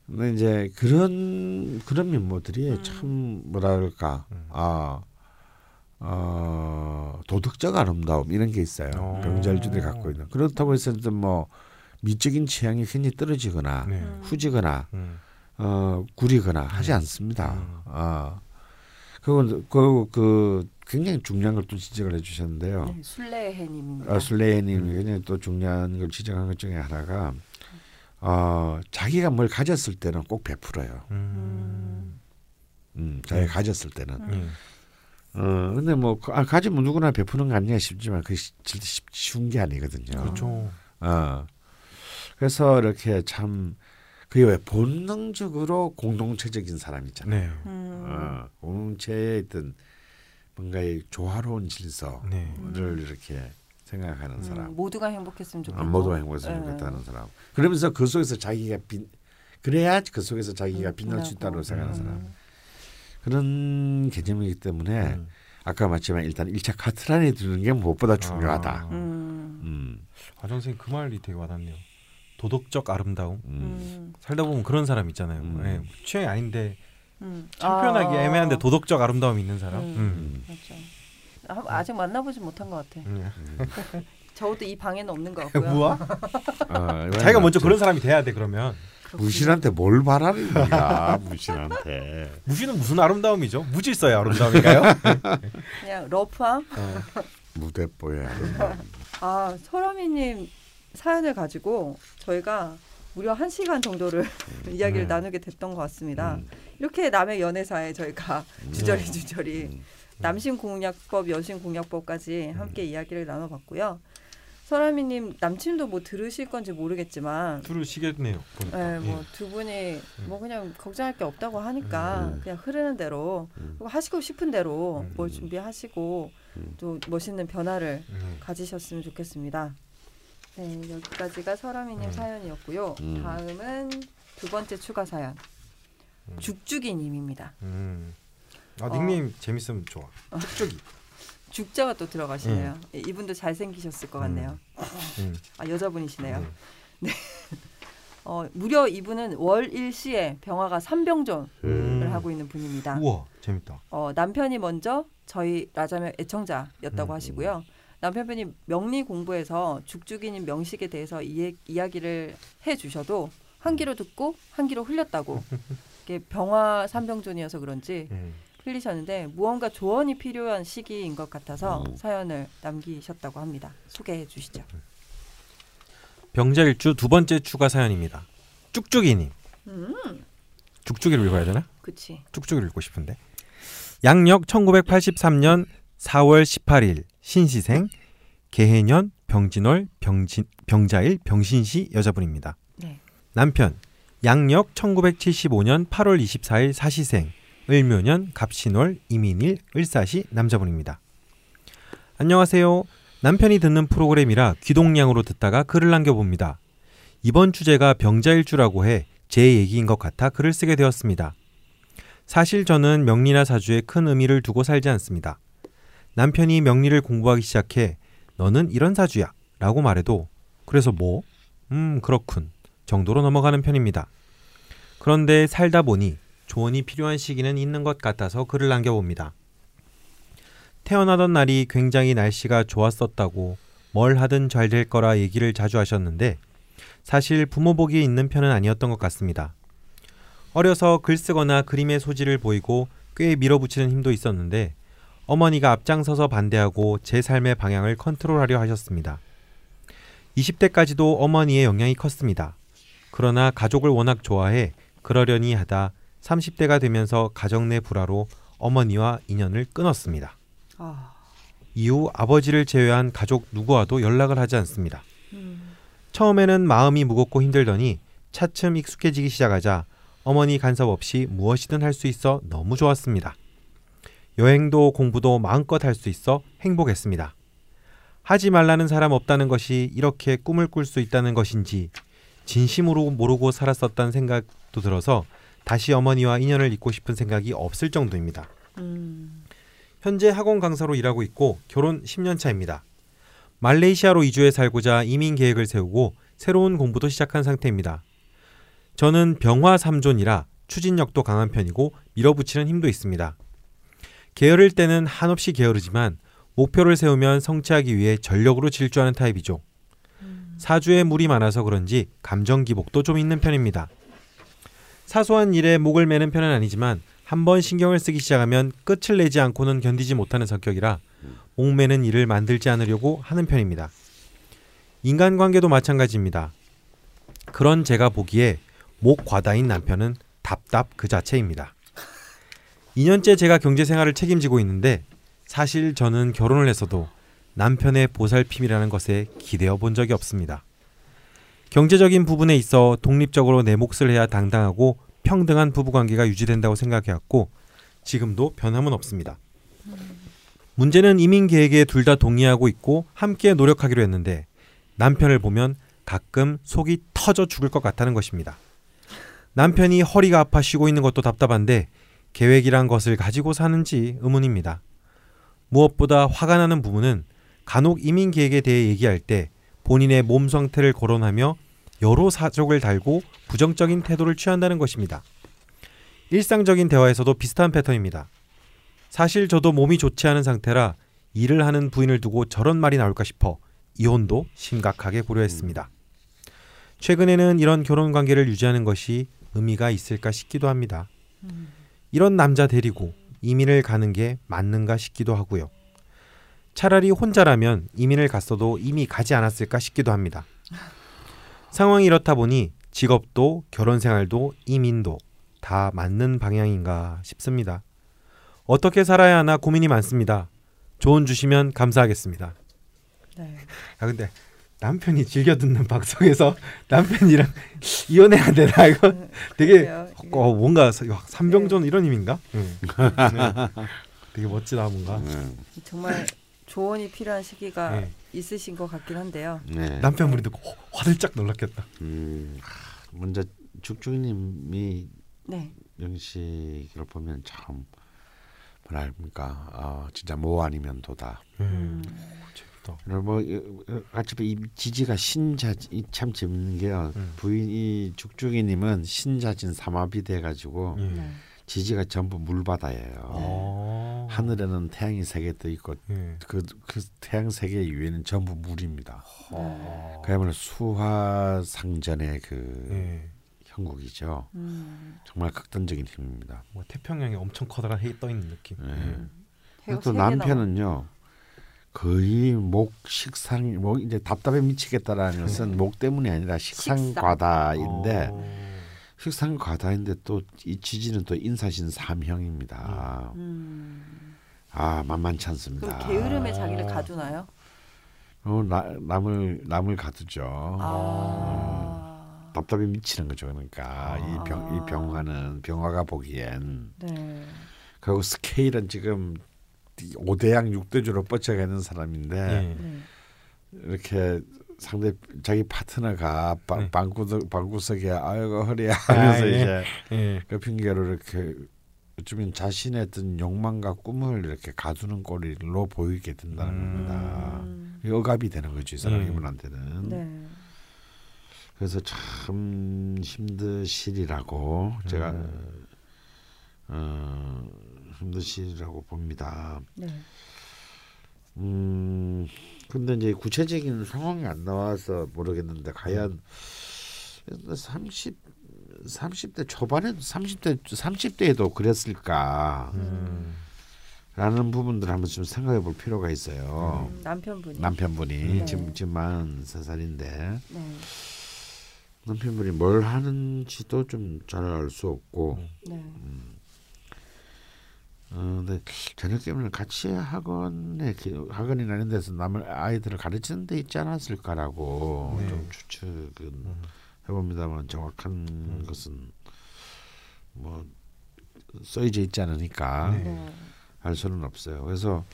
근데 이제 그런 그런 면모들이 음. 참 뭐랄까 아 어, 도덕적 아름다움 이런 게 있어요. 어. 병자일주들이 갖고 있는 그렇다고 해서 뭐 미적인 취향이 굉장히 떨어지거나 네. 음. 후지거나 음. 어, 구리거나 하지 않습니다. 음. 아 그건 그, 그 굉장히 중요한 걸 또 지적을 해주셨는데요. 네, 술래해님입니다. 어, 술레이님 음. 굉장히 또 중요한 걸 지적한 것 중에 하나가 어, 자기가 뭘 가졌을 때는 꼭 베풀어요. 음. 음, 자기가 네. 가졌을 때는. 음. 어, 근데 뭐 그- 아, 가지면 누구나 베푸는 거 아니냐 싶지만 그게 시- 절대 쉽- 쉬운 게 아니거든요. 그렇죠. 어. 그래서 이렇게 참 그게 왜 본능적으로 공동체적인 사람 있잖아요. 네. 음. 어, 공동체의 어떤 뭔가의 조화로운 질서를 네. 이렇게 생각하는 음, 사람. 모두가 행복했으면 좋겠고. 아, 모두가 행복했으면 예. 좋겠다는 사람. 그러면서 그 속에서 자기가 빛 그래야 그 속에서 자기가 음, 빛날 수 있다고. 생각하는 사람. 음. 그런 개념이기 때문에 음. 아까 말했지만 일단 1차 카트 안에 드는 게 무엇보다 중요하다. 아. 음. 음. 아 선생님 그 말이 되게 와닿네요. 도덕적 아름다움. 음. 음. 살다 보면 그런 사람 있잖아요. 음. 예, 취향이 아닌데 음. 참 표현하기 아. 애매한데 도덕적 아름다움이 있는 사람. 음. 음. 맞죠. 아, 아직 만나보진 못한 것 같아. 음. <laughs> 저도 이 방에는 없는 것 같고요. 뭐야? <laughs> 어, 자기가 먼저 저- 그런 사람이 돼야 돼 그러면. 그렇군요. 무신한테 뭘 바라는 거야 무신한테. 무시는 무슨 아름다움이죠? 무질서의 아름다움인가요? <laughs> 그냥 러프함. 무대뽀야. 아 설아미님 사연을 가지고 저희가 무려 한 시간 정도를 이야기를 음. 나누게 됐던 것 같습니다. 음. 이렇게 남의 연애사에 저희가 <laughs> 주저리 주저리 음. 남신 공약법, 여신 공약법까지 함께 이야기를 나눠봤고요. 설아미님 남친도 뭐 들으실 건지 모르겠지만, 들으시겠네요. 보니까. 예, 뭐두 분이 뭐 그냥 걱정할 게 없다고 하니까 음. 그냥 흐르는 대로 음. 하시고 싶은 대로 음. 뭘 준비하시고 음. 또 멋있는 변화를 음. 가지셨으면 좋겠습니다. 네, 여기까지가 설아미님 음. 사연이었고요. 음. 다음은 두 번째 추가 사연. 음. 죽죽이님입니다. 음. 아 어. 닉네임 재밌으면 좋아. 쭉쭉이. <laughs> 죽자가 또 들어가시네요. 예, 이분도 잘 생기셨을 것 같네요. 음. 아 여자분이시네요. 음. <laughs> 어, 무려 이분은 월 일시에 병화가 3병존을 음. 하고 있는 분입니다. 우와 재밌다. 어, 남편이 먼저 저희 라자면 애청자였다고 음. 하시고요. 남편분이 명리 공부에서 죽죽이님 명식에 대해서 이, 이야기를 해주셔도 한 귀로 듣고 한 귀로 흘렸다고. <laughs> 이게 병화 삼병존이어서 그런지 음. 흘리셨는데 무언가 조언이 필요한 시기인 것 같아서 음. 사연을 남기셨다고 합니다. 소개해 주시죠. 병자일주 두 번째 추가 사연입니다. 쭉쭉이님. 음, 쭉쭉이를 읽어야 되나? 그치. 쭉쭉이를 읽고 싶은데. 양력 1983년 4월 18일 신시생 개해년 병진월 병진, 병자일 병신시 여자분입니다. 네. 남편 양력 1975년 8월 24일 사시생 을묘년 갑신월 이민일 을사시 남자분입니다. 안녕하세요. 남편이 듣는 프로그램이라 귀동냥으로 듣다가 글을 남겨봅니다. 이번 주제가 병자일주라고 해 제 얘기인 것 같아 글을 쓰게 되었습니다. 사실 저는 명리나 사주에 큰 의미를 두고 살지 않습니다. 남편이 명리를 공부하기 시작해 너는 이런 사주야 라고 말해도 그래서 뭐? 음 그렇군 정도로 넘어가는 편입니다. 그런데 살다 보니 조언이 필요한 시기는 있는 것 같아서 글을 남겨봅니다. 태어나던 날이 굉장히 날씨가 좋았었다고 뭘 하든 잘 될 거라 얘기를 자주 하셨는데 사실 부모 보기에 있는 편은 아니었던 것 같습니다. 어려서 글 쓰거나 그림의 소질을 보이고 꽤 밀어붙이는 힘도 있었는데 어머니가 앞장서서 반대하고 제 삶의 방향을 컨트롤하려 하셨습니다. 20대까지도 어머니의 영향이 컸습니다. 그러나 가족을 워낙 좋아해 그러려니 하다 30대가 되면서 가정 내 불화로 어머니와 인연을 끊었습니다. 아, 이후 아버지를 제외한 가족 누구와도 연락을 하지 않습니다. 음, 처음에는 마음이 무겁고 힘들더니 차츰 익숙해지기 시작하자 어머니 간섭 없이 무엇이든 할 수 있어 너무 좋았습니다. 여행도 공부도 마음껏 할 수 있어 행복했습니다. 하지 말라는 사람 없다는 것이 이렇게 꿈을 꿀 수 있다는 것인지 진심으로 모르고 살았었다는 생각도 들어서 다시 어머니와 인연을 잇고 싶은 생각이 없을 정도입니다. 음, 현재 학원 강사로 일하고 있고 결혼 10년 차입니다. 말레이시아로 이주해 살고자 이민 계획을 세우고 새로운 공부도 시작한 상태입니다. 저는 병화 3존이라 추진력도 강한 편이고 밀어붙이는 힘도 있습니다. 게으를 때는 한없이 게으르지만 목표를 세우면 성취하기 위해 전력으로 질주하는 타입이죠. 사주에 물이 많아서 그런지 감정 기복도 좀 있는 편입니다. 사소한 일에 목을 매는 편은 아니지만 한 번 신경을 쓰기 시작하면 끝을 내지 않고는 견디지 못하는 성격이라 목매는 일을 만들지 않으려고 하는 편입니다. 인간관계도 마찬가지입니다. 그런 제가 보기에 목 과다인 남편은 답답 그 자체입니다. 2년째 제가 경제 생활을 책임지고 있는데 사실 저는 결혼을 했어도 남편의 보살핌이라는 것에 기대어 본 적이 없습니다. 경제적인 부분에 있어 독립적으로 내 몫을 해야 당당하고 평등한 부부관계가 유지된다고 생각해왔고 지금도 변함은 없습니다. 문제는 이민 계획에 둘 다 동의하고 있고 함께 노력하기로 했는데 남편을 보면 가끔 속이 터져 죽을 것 같다는 것입니다. 남편이 허리가 아파 쉬고 있는 것도 답답한데 계획이란 것을 가지고 사는지 의문입니다. 무엇보다 화가 나는 부분은 간혹 이민 계획에 대해 얘기할 때 본인의 몸 상태를 거론하며 여러 사족을 달고 부정적인 태도를 취한다는 것입니다. 일상적인 대화에서도 비슷한 패턴입니다. 사실 저도 몸이 좋지 않은 상태라 일을 하는 부인을 두고 저런 말이 나올까 싶어 이혼도 심각하게 고려했습니다. 최근에는 이런 결혼 관계를 유지하는 것이 의미가 있을까 싶기도 합니다. 음, 이런 남자 데리고 이민을 가는 게 맞는가 싶기도 하고요. 차라리 혼자라면 이민을 갔어도 이미 가지 않았을까 싶기도 합니다. 상황이 이렇다 보니 직업도 결혼 생활도 이민도 다 맞는 방향인가 싶습니다. 어떻게 살아야 하나 고민이 많습니다. 조언 주시면 감사하겠습니다. 네. 아 근데 남편이 즐겨 듣는 <laughs> 방송에서 남편이랑 이혼해야 되나 이거 되게 그래요. 어, 뭔가 삼병존 이런 의미인가? 응. <laughs> 네. 되게 멋지다 뭔가. 음, 정말 조언이 필요한 시기가 네. 있으신 것 같긴 한데요. 네. 남편분이 듣고 어, 화들짝 놀랐겠다. 음, 하, 먼저 죽죽이님이 네. 영식을 보면 참 뭐랄까 어, 진짜 뭐 아니면 도다. 음, 재밌다. 그리고 뭐 어, 어, 이 지지가 신자이 참 재밌는 게요. 음. 부인 이 죽죽이님은 신자진 삼합이 돼가지고 예. 네. 지지가 전부 물바다예요. 어. 하늘에는 태양이 세 개 떠 있고 예. 그, 그 태양 세개 위에는 전부 물입니다. 어. 그야말로 수화 상전의 그 예. 형국이죠. 음. 정말 극단적인 힘입니다. 뭐 태평양에 엄청 커다란 해이 떠 있는 느낌. 네. 그리고 또 남편은요 거의 목 식상 목 이제 답답해 미치겠다라는 것은 목 때문이 아니라 식상 식상. 과다인데 어. 식상 과다인데 또 이 지지는 또 인사신 삼형입니다. 음. 아 만만치 않습니다. 게으름에 자기를 가두나요? 어, 나, 남을 남을 가두죠. 아. 답답해 미치는 거죠. 그러니까 이병이 아. 병화는 병화가 보기엔 네. 그리고 스케일은 지금 5대양 6대주로 뻗쳐가는 사람인데 예. 네. 이렇게 상대 자기 파트너가 방, 네. 방구석 방구석에 아이고 허리야 하면서 아, 예. 이제 예. 그 핑계로 이렇게 어쩌면 자신의 어떤 욕망과 꿈을 이렇게 가두는 꼴로 보이게 된다는 음. 겁니다. 음. 이 억압이 되는 거죠 이 사람 음. 이분한테는. 네. 그래서 참 힘드시리라고 제가 음. 어, 힘드시리라고 봅니다. 네. 음 근데 이제 구체적인 상황이 안 나와서 모르겠는데 과연 30 30대 초반에도 30대 30대에도 그랬을까? 음. 라는 부분들 한번 좀 생각해 볼 필요가 있어요. 음, 남편분이. 남편분이 네. 지금 지금 43살인데 네. 남편분이 뭘 하는지도 좀 잘 알 수 없고 네. 어, 근데 저녁 때문에 같이 학원에 기- 학원이나 이런 데서 남을 아이들을 가르치는 데 있지 않았을까라고 네. 좀 추측은 해봅니다만 정확한 것은 뭐 써이져 있지 않으니까 네. 네. 알 수는 없어요. 그래서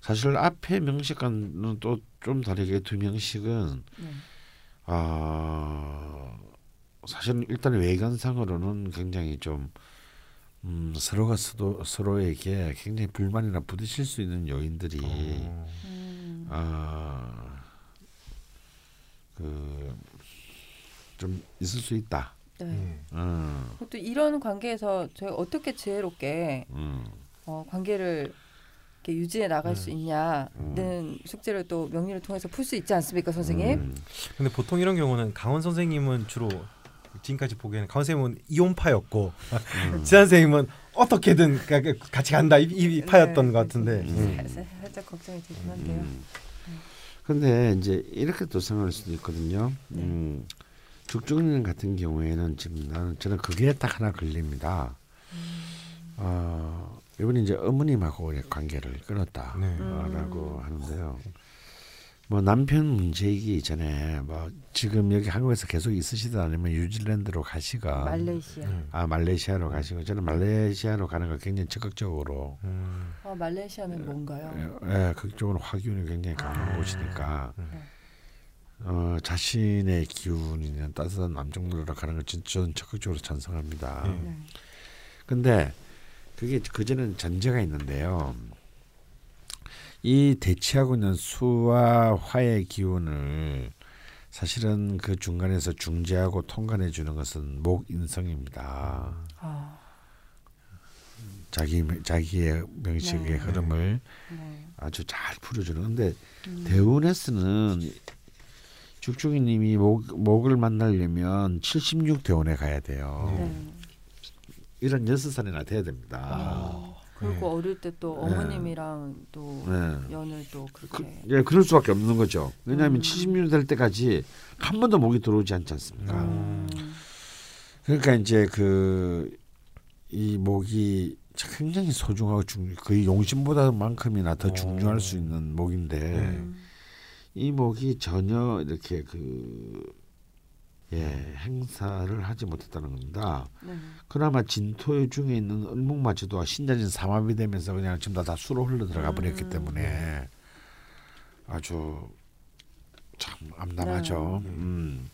사실 앞에 명식과는 또 좀 다르게 두 명식은 네. 아 사실은 일단 외관상으로는 굉장히 좀 음, 서로가 서로, 서로에게 굉장히 불만이나 부딪힐 수 있는 요인들이 어. 음. 아, 아그좀 있을 수 있다. 네. 예. 음, 또 이런 관계에서 저희 어떻게 지혜롭게 음, 어, 관계를 이렇게 유지해 나갈 수 있냐는 음. 숙제를 또 명리를 통해서 풀 수 있지 않습니까, 선생님? 음, 근데 보통 이런 경우는 강원 선생님은 주로 지금까지 보기에는 강원 선생님은 이혼파였고 음. 지한 선생님은 어떻게든 같이 간다 이, 이 파였던 네, 것 같은데. 음. 살- 살- 살짝 걱정이 되긴 한데요. 음. 근데 이제 이렇게 또 생각할 수도 있거든요. 음, 죽중년 같은 경우에는 지금 나는 저는 그게 딱 하나 걸립니다. 어, 이번에 이제 어머님하고의 관계를 끊었다라고 네. 음. 하는데요. 뭐 남편 문제이기 전에 뭐 지금 여기 한국에서 계속 있으시든 아니면 뉴질랜드로 가시가 말레이시아. 음. 아 말레이시아로 가시고 저는 말레이시아로 가는 걸 굉장히 적극적으로 음. 아, 말레이시아는 뭔가요? 예, 예, 그쪽은 화기운이 굉장히 강한 아. 곳이니까 음. 네. 어, 자신의 기운이나 따뜻한 남정도로 가는 걸 진- 저는 적극적으로 찬성합니다. 네. 네. 근데 그게 그전에는 전제가 있는데요. 이 대치하고 있는 수와 화의 기운을 사실은 그 중간에서 중재하고 통관해 주는 것은 목인성입니다. 아, 자기 자기의 명식의 네. 흐름을 네. 아주 잘 풀어주는. 근데 음. 대운에서는 죽중이님이 목 목을 만나려면 76 대운에 가야 돼요. 네. 이런 여섯 살이나 돼야 됩니다. 아, 그리고 네. 어릴 때또 네. 어머님이랑 또 네. 연을 또 그, 그렇게 예, 그럴 수밖에 없는 거죠. 왜냐하면 음. 70년 될 때까지 한 번도 목이 들어오지 않지 않습니까? 음. 그러니까 이제 그 이 목이 굉장히 소중하고 중, 거의 용신보다만큼이나 더 어. 중요할 수 있는 목인데 음. 이 목이 전혀 이렇게 그 예, 행사를 하지 못했다는 겁니다. 네. 그나마 진토 중에 있는 을목마저도 신자진 삼합이 되면서 그냥 지금 다, 다 수로 흘러 들어가 버렸기 음. 때문에 아주 참 암담하죠. 네. 음.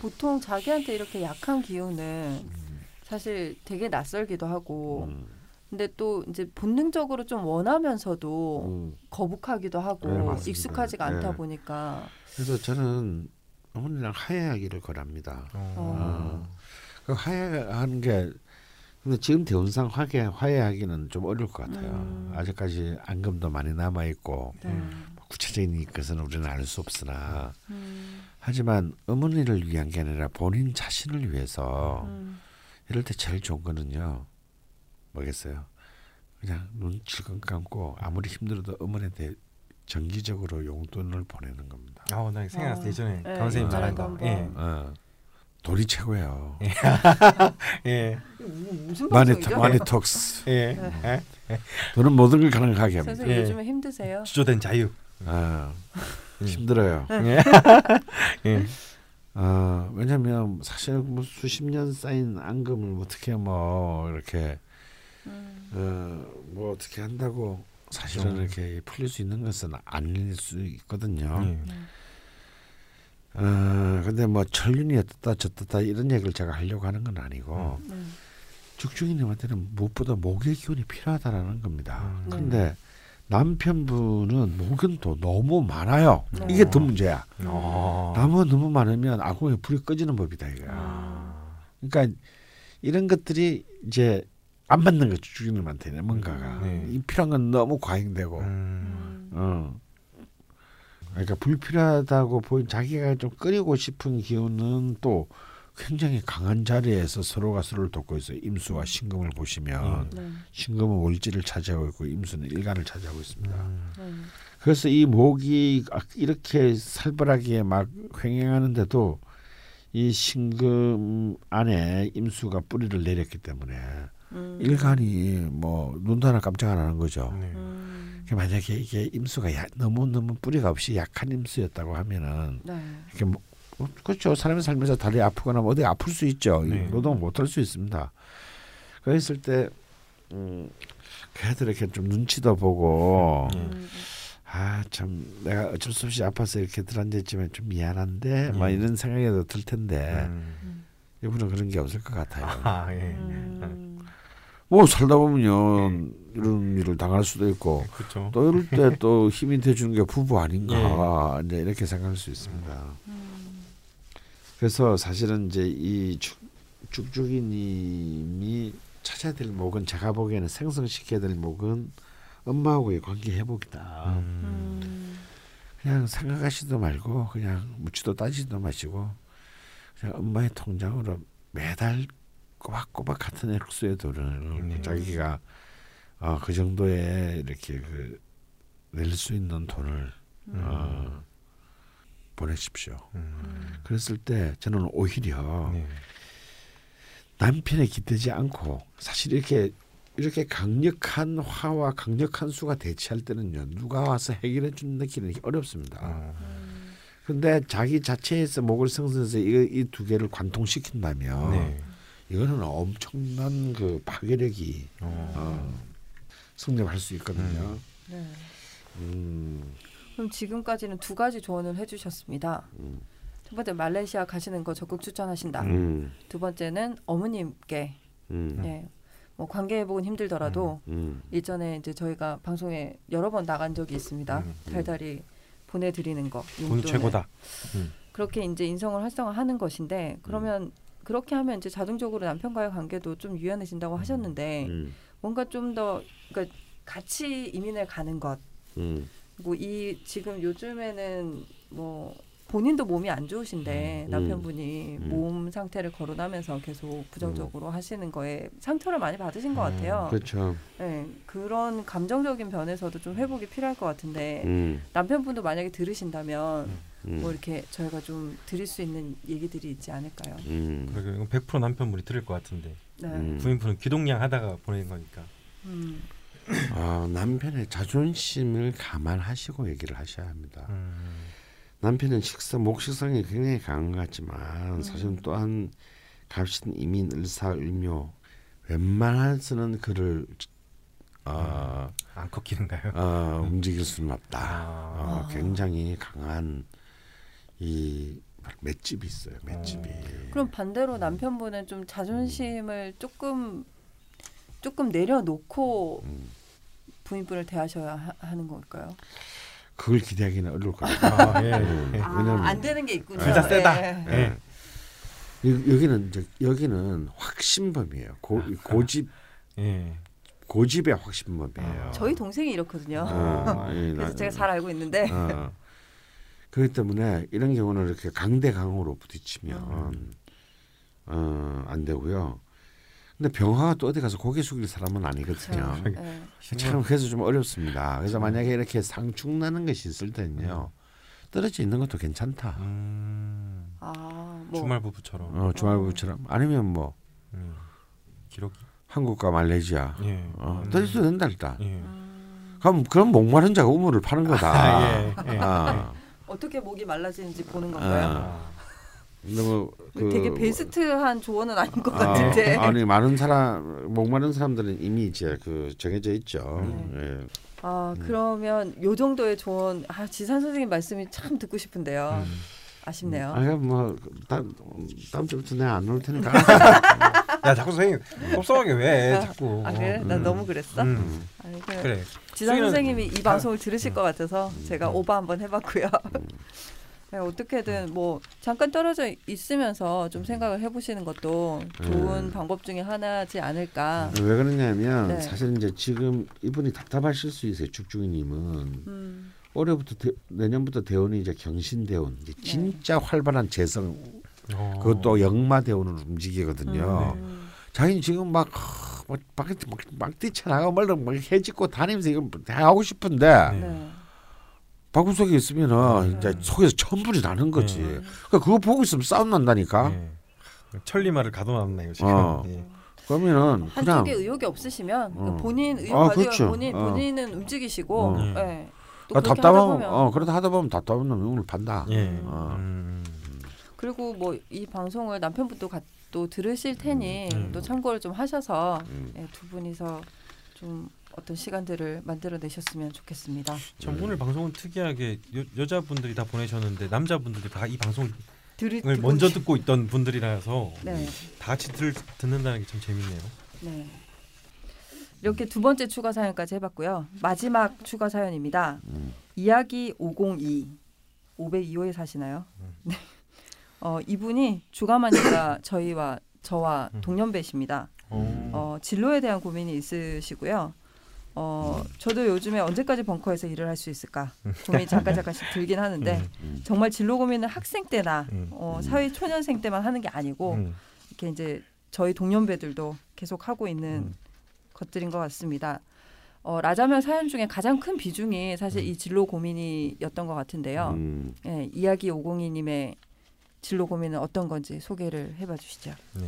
보통 자기한테 이렇게 약한 기운은 사실 되게 낯설기도 하고 음. 근데 또 이제 본능적으로 좀 원하면서도 음. 거북하기도 하고 네. 익숙하지가 않다 네. 보니까 그래서 저는 어머니랑 하야하기를 권합니다. 어. 그 화해하는 게 근데 지금 대운상 화해 화해하기는 좀 어려울 것 같아요. 음. 아직까지 안금도 많이 남아 있고 네. 구체적인 것은 우리는 알 수 없으나 음, 하지만 어머니를 위한 게 아니라 본인 자신을 위해서 음, 이럴 때 제일 좋은 거는요 뭐겠어요 그냥 눈 질끈 감고 아무리 힘들어도 어머니한테 정기적으로 용돈을 보내는 겁니다 아, 나 생각났어 어. 예전에 네, 강원 선생님 말한 이전에도 거. 한번. 예. 어, 돈이 최고예요 예. <laughs> 무슨 마니 톡스 예. 네. 예. 돈은 모든 걸 가능하게 합니다 선생님 예. 요즘에 힘드세요? 주조된 자유. 아, 음. 힘들어요 예. <laughs> 예. 어, 왜냐면 사실 뭐 수십 년 쌓인 앙금을 어떻게 뭐 이렇게 음, 어, 뭐 어떻게 한다고 사실은 그렇죠. 이렇게 풀릴 수 있는 것은 아닐 수 있거든요. 예. 어, 근데 뭐 천륜이 어떻다 저떻다 이런 얘기를 제가 하려고 하는 건 아니고 네. 죽죽이님한테는 무엇보다 목의 기운이 필요하다라는 겁니다. 음. 근데 남편분은 목은 또 너무 많아요. 네. 이게 더 문제야. 어. 나무가 너무 많으면 아궁에 불이 꺼지는 법이다 이거야. 아. 그러니까 이런 것들이 이제 안 맞는 거죠 주인님한테는 뭔가가 네. 이 필요한 건 너무 과잉되고 음. 음, 어 그러니까 불필요하다고 보인 자기가 좀 끓이고 싶은 기운은 또 굉장히 강한 자리에서 서로가 서로를 돕고 있어요 임수와 신금을 보시면 네. 신금은 월지를 차지하고 있고 임수는 일간을 차지하고 있습니다 음. 네. 그래서 이 목이 아, 이렇게 살벌하게 막 횡행하는데도 이 신금 안에 임수가 뿌리를 내렸기 때문에 음, 일간이 뭐 눈도 하나 깜짝 안 하는 거죠. 네. 음, 그러니까 만약에 이게 임수가 야, 너무 너무 뿌리가 없이 약한 임수였다고 하면은 네. 이렇게 뭐 어, 그렇죠. 사람이 살면서 다리 아프거나 뭐 어디 아플 수 있죠. 이 네. 노동 못할 수 있습니다. 그랬을 때 음, 그래도 이렇게 좀 눈치도 보고 네. 음, 아참 내가 어쩔 수 없이 아파서 이렇게 들어앉았지만 좀 미안한데 막 네. 이런 생각이 들 텐데 음. 이분은 그런 게 없을 것 같아요. 아, 예. 음, 뭐 살다 보면 이런 일을 당할 수도 있고 그렇죠. 또 이럴 때 <laughs> 또 힘이 돼주는 게 부부 아닌가 이제 이렇게 생각할 수 있습니다. 음, 그래서 사실은 이제 이 죽, 죽죽이님이 찾아야 될 목은 제가 보기에는 생성시켜야 될 목은 엄마하고의 관계 회복이다. 음. 음, 그냥 생각하지도 말고 그냥 묻지도 따지도 마시고 그냥 엄마의 통장으로 매달 꼬박꼬박 같은 액수의 돈을 네. 자기가 어, 그 정도의 이렇게 그 낼 수 있는 돈을 어, 보내십시오. 음. 그랬을 때 저는 오히려 네. 남편에 기대지 않고 사실 이렇게 이렇게 강력한 화와 강력한 수가 대치할 때는요 누가 와서 해결해 주는 게 어렵습니다. 어. 음, 근데 자기 자체에서 목을 생성해서 이두 개를 관통시킨다면 네. 이거는 엄청난 그 파괴력이 어. 어, 성립할 수 있거든요. 네. 음, 그럼 지금까지는 두 가지 조언을 해주셨습니다. 음. 첫 번째 말레이시아 가시는 거 적극 추천하신다. 음, 두 번째는 어머님께 음, 예, 뭐 관계 회복은 힘들더라도 음, 일전에 이제 저희가 방송에 여러 번 나간 적이 있습니다. 음, 음. 달달이 보내드리는 거. 용돈을. 최고다. 그렇게 이제 인성을 활성화하는 것인데 그러면 그렇게 하면 이제 자동적으로 남편과의 관계도 좀 유연해진다고 하셨는데 음, 뭔가 좀 더 그러니까 같이 이민을 가는 것. 음, 그리고 이 지금 요즘에는 뭐 본인도 몸이 안 좋으신데 음, 남편분이 음. 몸 상태를 거론하면서 계속 부정적으로 하시는 거에 상처를 많이 받으신 것 같아요. 그렇죠. 네, 그런 감정적인 면에서도 좀 회복이 필요할 것 같은데 음, 남편분도 만약에 들으신다면 음, 뭐 이렇게 저희가 좀 드릴 수 있는 얘기들이 있지 않을까요? 음, 그러게 이건 100% 남편분이 들을 것 같은데 네. 음. 부인분은 기동량 하다가 보내는 거니까. 음. 아, 남편의 자존심을 감안하시고 얘기를 하셔야 합니다. 음. 남편은 식성 목식성이 굉장히 강한 것 같지만 사실은 또한 갑신 이민 을사을묘 웬만해서는 그를 어, 안 꺾이는가요? 어, 움직일 수는 없다. 아. 어, 아. 굉장히 강한 이 맷집이 있어요. 맷집이. 그럼 반대로 남편분은 좀 자존심을 조금 조금 내려놓고 음, 부인분을 대하셔야 하, 하는 걸까요? 그걸 기대하기는 어려울 것 같아요. 아, 예. 음, 예. 왜냐면 안 되는 게 있군요. 둘다 세다. 예. 예. 여- 여기는 이제 여기는 확신범이에요. 고, 고집 예. 고집의 확신범이에요. 아, 저희 동생이 이렇거든요. 어, 이 그래서 나- 제가 잘 알고 있는데 어. 그렇기 때문에 이런 경우는 이렇게 강대강으로 부딪히면 음. 어, 안 되고요. 근데 병화가 또 어디 가서 고개 숙일 사람은 아니거든요. 그렇죠. 예. 참 그래서 좀 어렵습니다. 그래서 만약에 이렇게 상충 나는 것이 있을 때는요. 떨어져 있는 것도 괜찮다. 음, 아, 뭐 주말 부부처럼 어, 주말부처럼 아니면 뭐 음, 기록이 한국과 말레이시아 예. 어, 음, 떨어져 된다 일단. 예. 음, 그럼 그럼 목마른 자가 우물을 파는 거다. 아, 예, 예. 아, 어떻게 목이 말라지는지 보는 건가요? 아. 너무 그 되게 베스트한 조언은 아닌 것 아, 같은데. <laughs> 아니 많은 사람 목 마른 사람들은 이미 이제 그 정해져 있죠. 네. 예. 아 그러면 요 정도의 조언 아 지산 선생님 말씀이 참 듣고 싶은데요. 음. 아쉽네요. 아, 뭐 다음 다음 주부터 내가 안 올 테니까. <laughs> 야 자꾸 선생님 섭섭하게 왜 자꾸 아 그래? 나 음. 너무 그랬어? 음, 아니, 그래. 그래 수기는- 선생님이 이 다- 방송을 들으실 것 같아서 제가 음. 오버 한번 해봤고요. <laughs> 네, 어떻게든 뭐 잠깐 떨어져 있으면서 좀 생각을 해보시는 것도 좋은 음. 방법 중에 하나지 않을까. 왜 그러냐면 네. 사실 이제 지금 이분이 답답하실 수 있어요. 죽중이님은 음, 올해부터 대, 내년부터 대운이 이제 경신대운, 이제 네. 진짜 활발한 재성, 어. 그것도 역마 대운으로 움직이거든요. 음, 자기는 지금 막, 하, 막, 막, 막, 막 뛰쳐나가고 말로 막 해짓고 다니면서 이거 다 하고 싶은데 네. 네. 바구 속에 있으면은 이제 속에서 천불이 나는 거지. 네. 그러니까 그거 보고 있으면 싸움 난다니까. 예. 천리마를 가둬놨네요 지금 어. 예. 그러면은 그냥 한쪽에 의욕이 없으시면 어. 본인 의욕 아, 가지고 그렇죠. 본인 어. 본인은 움직이시고 어. 예. 네. 또 아, 답답하면 어 그러다 하다 보면 답답한 놈이 오늘 판다. 예. 어. 음. 그리고 뭐 이 방송을 남편분도 가, 또 들으실 테니 음. 또 참고를 좀 하셔서 음. 예, 두 분이서 좀 어떤 시간들을 만들어 내셨으면 좋겠습니다. 참 음. 오늘 방송은 특이하게 여, 여자분들이 다 보내셨는데 남자분들이 다 이 방송을 들이, 먼저 듣고 있던 분들이라서 네, 다 같이 들, 듣는다는 게 참 재밌네요. 네. 이렇게 두 번째 추가 사연까지 해봤고요. 마지막 추가 사연입니다. 음. 이야기 502 502호에 사시나요? 음. 네. 어, 이분이 주가마니가 <coughs> 저희와 저와 음. 동년배십니다. 어. 어, 진로에 대한 고민이 있으시고요. 어, 저도 요즘에 언제까지 벙커에서 일을 할 수 있을까 고민이 잠깐 잠깐씩 <laughs> 들긴 하는데 음, 음. 정말 진로 고민은 학생 때나 음. 어, 사회 초년생 때만 하는 게 아니고 음. 이렇게 이제 저희 동년배들도 계속 하고 있는 음. 것들인 것 같습니다. 어, 라자면 사연 중에 가장 큰 비중이 사실 이 진로 고민이었던 것 같은데요. 음. 예, 이야기 502님의 진로 고민은 어떤 건지 소개를 해봐 주시죠. 네.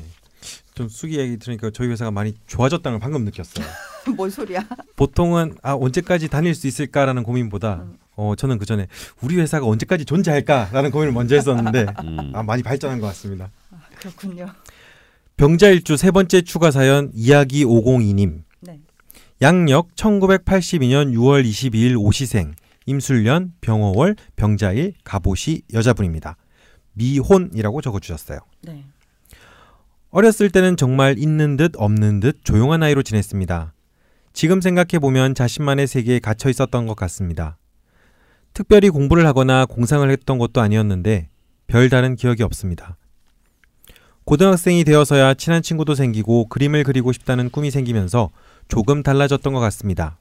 좀 수기 얘기 들으니까 저희 회사가 많이 좋아졌다는 걸 방금 느꼈어요. <laughs> 뭔 소리야? 보통은 아 언제까지 다닐 수 있을까라는 고민보다 음. 어 저는 그 전에 우리 회사가 언제까지 존재할까라는 고민을 먼저 했었는데 <laughs> 음. 아 많이 발전한 것 같습니다. 아, 그렇군요. 병자일주 세 번째 추가 사연 이야기 502님 네. 양력 1982년 6월 22일 오시생 임술년 병어월 병자일 갑오시 여자분입니다. 미혼이라고 적어주셨어요. 네. 어렸을 때는 정말 있는 듯 없는 듯 조용한 아이로 지냈습니다. 지금 생각해보면 자신만의 세계에 갇혀 있었던 것 같습니다. 특별히 공부를 하거나 공상을 했던 것도 아니었는데 별다른 기억이 없습니다. 고등학생이 되어서야 친한 친구도 생기고 그림을 그리고 싶다는 꿈이 생기면서 조금 달라졌던 것 같습니다.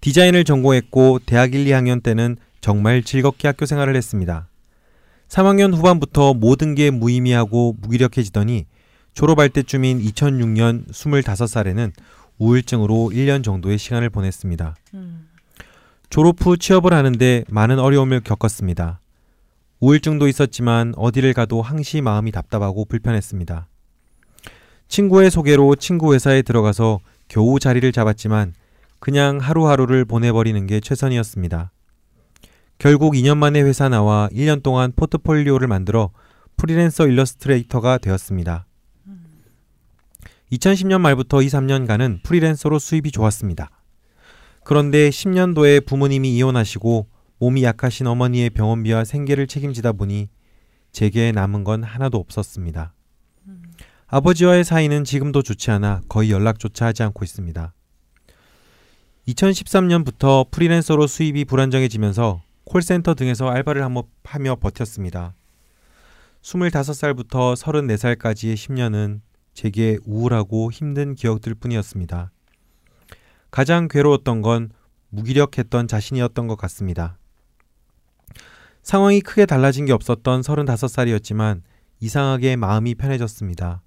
디자인을 전공했고 대학 1, 2학년 때는 정말 즐겁게 학교 생활을 했습니다. 3학년 후반부터 모든 게 무의미하고 무기력해지더니 졸업할 때쯤인 2006년 25살에는 우울증으로 1년 정도의 시간을 보냈습니다. 음. 졸업 후 취업을 하는데 많은 어려움을 겪었습니다. 우울증도 있었지만 어디를 가도 항시 마음이 답답하고 불편했습니다. 친구의 소개로 친구 회사에 들어가서 겨우 자리를 잡았지만 그냥 하루하루를 보내버리는 게 최선이었습니다. 결국 2년 만에 회사 나와 1년 동안 포트폴리오를 만들어 프리랜서 일러스트레이터가 되었습니다. 2010년 말부터 2, 3년간은 프리랜서로 수입이 좋았습니다. 그런데 10년도에 부모님이 이혼하시고 몸이 약하신 어머니의 병원비와 생계를 책임지다 보니 제게 남은 건 하나도 없었습니다. 아버지와의 사이는 지금도 좋지 않아 거의 연락조차 하지 않고 있습니다. 2013년부터 프리랜서로 수입이 불안정해지면서 콜센터 등에서 알바를 한번 하며 버텼습니다. 25살부터 34살까지의 10년은 제게 우울하고 힘든 기억들 뿐이었습니다. 가장 괴로웠던 건 무기력했던 자신이었던 것 같습니다. 상황이 크게 달라진 게 없었던 35살이었지만 이상하게 마음이 편해졌습니다.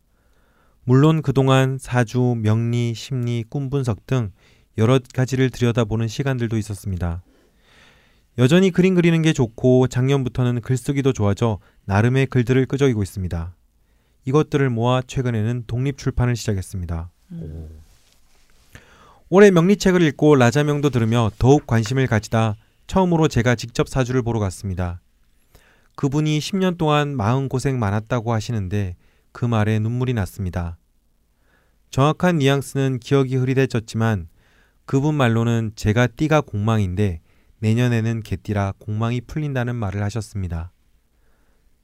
물론 그동안 사주, 명리, 심리, 꿈 분석 등 여러 가지를 들여다보는 시간들도 있었습니다. 여전히 그림 그리는 게 좋고 작년부터는 글쓰기도 좋아져 나름의 글들을 끄적이고 있습니다. 이것들을 모아 최근에는 독립 출판을 시작했습니다. 음. 올해 명리책을 읽고 라자명도 들으며 더욱 관심을 가지다 처음으로 제가 직접 사주를 보러 갔습니다. 그분이 10년 동안 마음 고생 많았다고 하시는데 그 말에 눈물이 났습니다. 정확한 뉘앙스는 기억이 흐릿해졌지만 그분 말로는 제가 띠가 공망인데 내년에는 개띠라 공망이 풀린다는 말을 하셨습니다.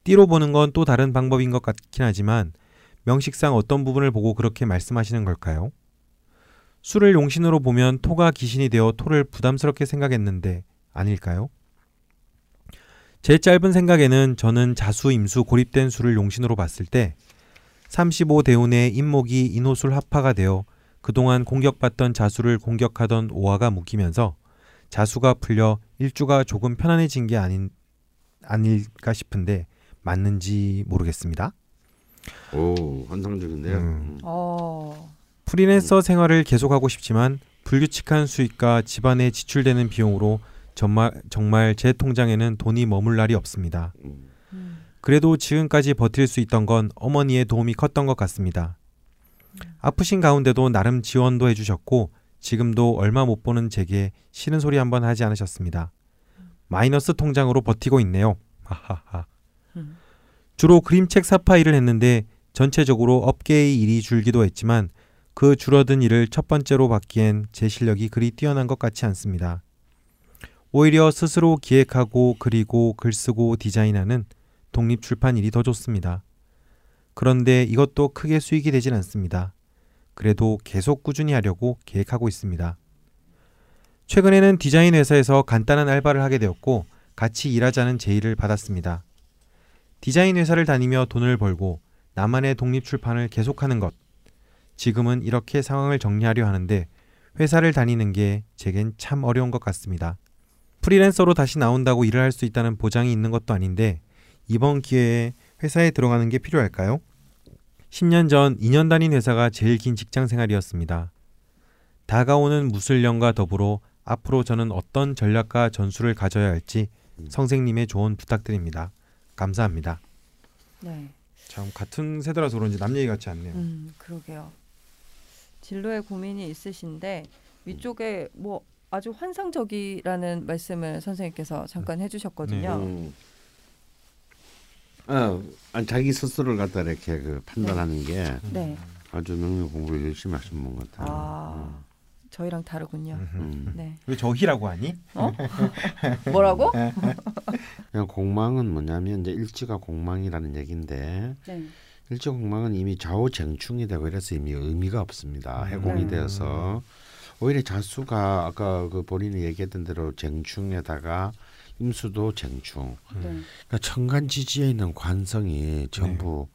띠로 보는 건 또 다른 방법인 것 같긴 하지만 명식상 어떤 부분을 보고 그렇게 말씀하시는 걸까요? 술을 용신으로 보면 토가 귀신이 되어 토를 부담스럽게 생각했는데 아닐까요? 제 짧은 생각에는 저는 자수, 임수, 고립된 수를 용신으로 봤을 때 35대운의 인목이 인호술 합파가 되어 그동안 공격받던 자수를 공격하던 오화가 묶이면서 자수가 풀려 일주가 조금 편안해진 게 아닌 아닐까 싶은데 맞는지 모르겠습니다. 오 환상적인데요. 음. 음. 어. 프리랜서 생활을 계속하고 싶지만 불규칙한 수익과 집안에 지출되는 비용으로 정말 정말 제 통장에는 돈이 머물 날이 없습니다. 음. 음. 그래도 지금까지 버틸 수 있던 건 어머니의 도움이 컸던 것 같습니다. 아프신 가운데도 나름 지원도 해주셨고 지금도 얼마 못 보는 제게 싫은 소리 한번 하지 않으셨습니다. 마이너스 통장으로 버티고 있네요. 하하하. 음. 주로 그림책 사파 일을 했는데 전체적으로 업계의 일이 줄기도 했지만 그 줄어든 일을 첫 번째로 받기엔 제 실력이 그리 뛰어난 것 같지 않습니다. 오히려 스스로 기획하고 그리고 글쓰고 디자인하는 독립 출판 일이 더 좋습니다. 그런데 이것도 크게 수익이 되진 않습니다. 그래도 계속 꾸준히 하려고 계획하고 있습니다. 최근에는 디자인 회사에서 간단한 알바를 하게 되었고 같이 일하자는 제의를 받았습니다. 디자인 회사를 다니며 돈을 벌고 나만의 독립 출판을 계속하는 것. 지금은 이렇게 상황을 정리하려 하는데 회사를 다니는 게 제겐 참 어려운 것 같습니다. 프리랜서로 다시 나온다고 일을 할 수 있다는 보장이 있는 것도 아닌데 이번 기회에 회사에 들어가는 게 필요할까요? 10년 전 2년 다닌 회사가 제일 긴 직장 생활이었습니다. 다가오는 무술년과 더불어 앞으로 저는 어떤 전략과 전술을 가져야 할지 선생님의 조언 부탁드립니다. 감사합니다. 네. 참 같은 세대라서 그런지 남 얘기 같지 않네요. 음, 그러게요. 진로에 고민이 있으신데 위쪽에 뭐 아주 환상적이라는 말씀을 선생님께서 잠깐 해주셨거든요. 음. 어, 자기 스스로를 갖다 이렇게 그 판단하는 게 네. 아주 명료 공부를 열심히 하신 분 같아요. 아, 저희랑 다르군요. 음. 네. 왜 저희라고 하니? 어? <laughs> 뭐라고? 그냥 공망은 뭐냐면 이제 일지가 공망이라는 얘기인데 네. 일지 공망은 이미 좌우 쟁충이 되고 이래서 이미 의미가 없습니다. 해공이 음. 되어서 오히려 자수가 아까 그 본인이 얘기했던 대로 쟁충에다가 임수도 쟁충. 네. 그러니까 천간 지지에 있는 관성이 전부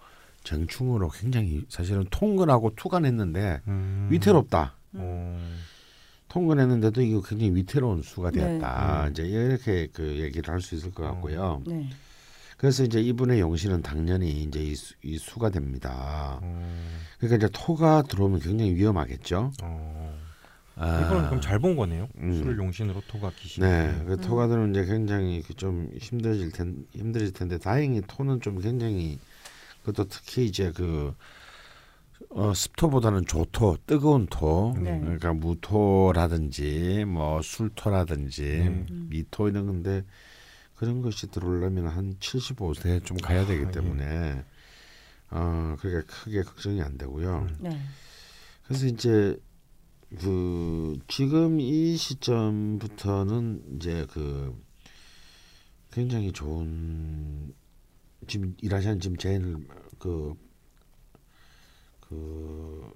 쟁충으로 굉장히 사실은 통근하고 투간했는데 음. 위태롭다. 어. 통근했는데도 이거 굉장히 위태로운 수가 되었다. 네. 이제 이렇게 그 얘기를 할 수 있을 것 같고요. 네. 그래서 이제 이분의 용신은 당연히 이제 이, 수, 이 수가 됩니다. 어. 그러니까 이제 토가 들어오면 굉장히 위험하겠죠. 어. 아, 이거는 그럼 잘 본 거네요. 음. 술을 용신으로 토가 귀신. 네, 그 음. 토가 들어오면 이제 굉장히 그좀 힘들어질 텐 힘들어질 텐데 다행히 토는 좀 굉장히 그것도 특히 이제 그 어, 습토보다는 조토, 뜨거운 토, 네. 그러니까 무토라든지 뭐 술토라든지 네. 미토 이런 건데 그런 것이 들어오려면 한 75세 좀 가야 되기 아, 예. 때문에 어 그러니까 크게 걱정이 안 되고요. 음. 네. 그래서 이제 그 지금 이 시점부터는 이제 그 굉장히 좋은 지금 일하시는 지금 제일 그, 그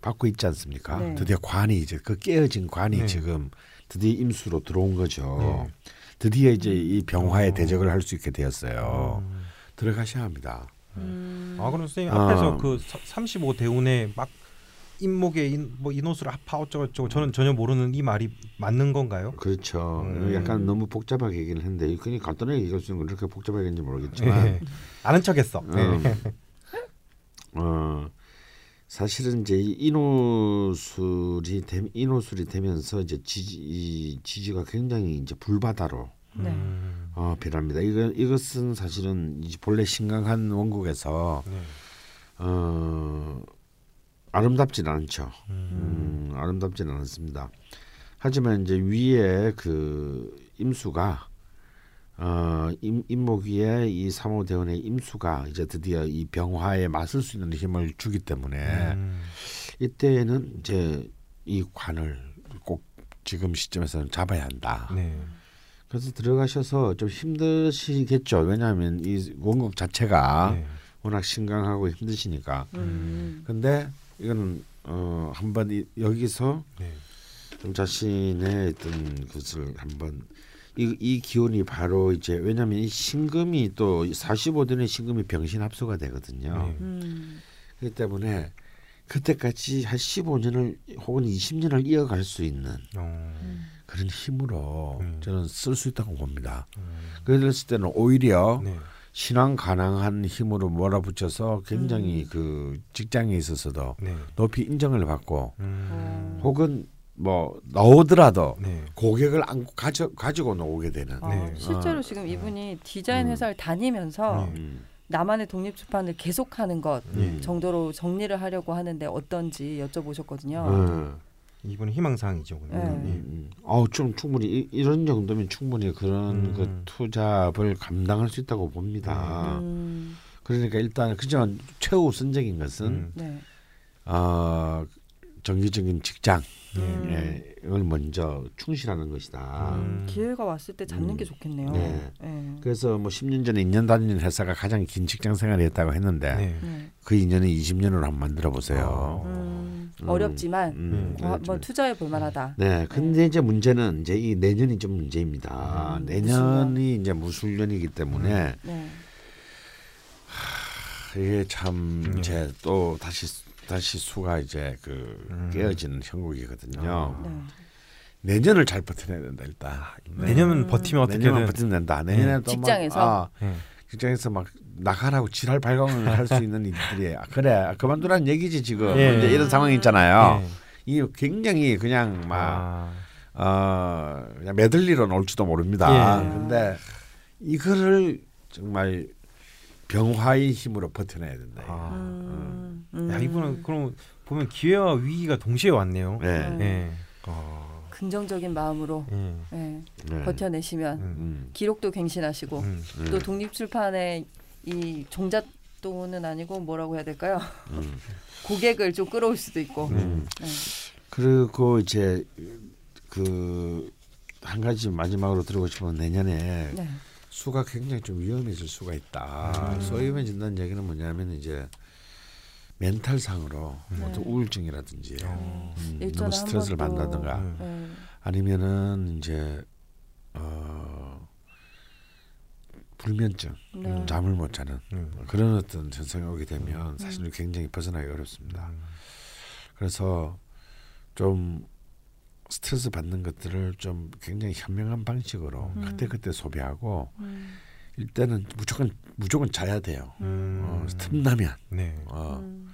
받고 있지 않습니까? 네. 드디어 관이 이제 그 깨어진 관이 네. 지금 드디어 임수로 들어온 거죠. 네. 드디어 이제 이 병화의 어. 대적을 할 수 있게 되었어요. 음. 들어가셔야 합니다. 음. 아 그럼 선생님 아. 앞에서 그35 대운에 막 인목에 인, 뭐 인호술 아파 어쩌고저쩌고 저는 전혀 모르는 이 말이 맞는 건가요? 그렇죠. 음. 약간 너무 복잡하게 얘기는 했는데 그냥 간단하게 얘기할 수 있는 건 그렇게 복잡하게인지 모르겠지만 예. 아는 척했어. 음, 네. 어, 사실은 이제 이 인호술이 되, 인호술이 되면서 이제 지지 이 지지가 굉장히 이제 불바다로 네. 음, 어, 변합니다. 이거 이것은 사실은 이제 본래 신강한 원국에서 네. 어, 아름답진 않죠. 음, 음, 아름답지는 않습니다. 하지만 이제 위에 그 임수가 어, 임, 임목 위에 이 삼호 대원의 임수가 이제 드디어 이 병화에 맞설 수 있는 힘을 주기 때문에 음, 이때는 이제 이 관을 꼭 지금 시점에서는 잡아야 한다. 네. 그래서 들어가셔서 좀 힘드시겠죠. 왜냐하면 이 원국 자체가 네. 워낙 신강하고 힘드시니까. 음. 근데 이거는 어 한번 이, 여기서 네. 좀 자신의 어떤 것을 한번 이, 이 기운이 바로 이제 왜냐하면 이 신금이 또 45도의 신금이 병신 합수가 되거든요. 네. 음. 그렇기 때문에 그때까지 한 15년을 혹은 20년을 이어갈 수 있는 어, 음. 그런 힘으로 음. 저는 쓸 수 있다고 봅니다. 음, 그랬을 때는 오히려 네. 신앙 가능한 힘으로 몰아붙여서 굉장히 그 직장에 있어서도 네. 높이 인정을 받고 음, 어. 혹은 뭐 나오더라도 네. 고객을 안고 가져 가지고 나오게 되는. 아, 네. 실제로 어. 지금 이분이 디자인 음. 회사를 다니면서 네. 음. 나만의 독립 출판을 계속하는 것 음. 정도로 정리를 하려고 하는데 어떤지 여쭤보셨거든요. 어. 이분은 희망사항이죠. 네. 음, 음. 아우 좀 충분히 이, 이런 정도면 충분히 그런 음. 그 투잡을 감당할 수 있다고 봅니다. 음, 그러니까 일단 그지만 최우선적인 것은 음, 네. 어, 정기적인 직장 음. 예, 이걸 먼저 충실하는 것이다. 음. 기회가 왔을 때 잡는 음. 게 좋겠네요. 네. 네. 그래서 뭐 10년 전에 2년 다니는 회사가 가장 긴 직장 생활을 했다고 했는데 네. 네. 그 2년을 20년으로 한번 만들어 보세요. 어. 음, 음. 어렵지만 음, 어, 한번 투자해 볼 만하다. 네, 근데 이제 문제는 이제 이 내년이 좀 문제입니다. 음, 내년이 이제 무술년이기 때문에 네. 이게 참 음. 이제 또 다시 다시 수가 이제 그 음. 깨어지는 형국이거든요. 네. 내년을 잘 버텨내야 된다 일단. 내년은 음. 버티면 어떻게든 버티면 된다. 내년에 또 직장에서? 막, 아, 네. 직장에서 막 나가라고 지랄 발광을 할 수 있는 일들이 아, 그래 그만두라는 얘기지 지금 예. 이제 이런 상황 있잖아요. 네. 이 굉장히 그냥 막 아, 어, 그냥 메들리로 나올지도 모릅니다. 예. 근데 이거를 정말 병화의 힘으로 버텨내야 된다. 아. 음, 음. 야 이분은 그럼 보면 기회와 위기가 동시에 왔네요. 네. 음. 네. 어, 긍정적인 마음으로 네. 네. 네. 버텨내시면 음, 음, 기록도 갱신하시고 음. 음, 또 독립출판의 이 종잣돈은 아니고 뭐라고 해야 될까요? 음, <laughs> 고객을 좀 끌어올 수도 있고. 음. 네. 그리고 이제 그 한 가지 마지막으로 들고 싶은 내년에 네. 수가 굉장히 좀 위험해질 수가 있다. 음. 수 위험해진다는 얘기는 뭐냐면 이제 멘탈상으로 네. 어떤 우울증이라든지 어. 음, 너무 스트레스를 받는다든가 음. 네. 아니면은 이제 어 불면증, 네. 잠을 못 자는 음. 그런 어떤 현상이 오게 되면 사실 굉장히 벗어나기 어렵습니다. 음. 그래서 좀 스트레스 받는 것들을 좀 굉장히 현명한 방식으로 음. 그때 그때 소비하고 음. 일단은 무조건 무조건 자야 돼요. 음. 어, 틈나면 네. 어, 음.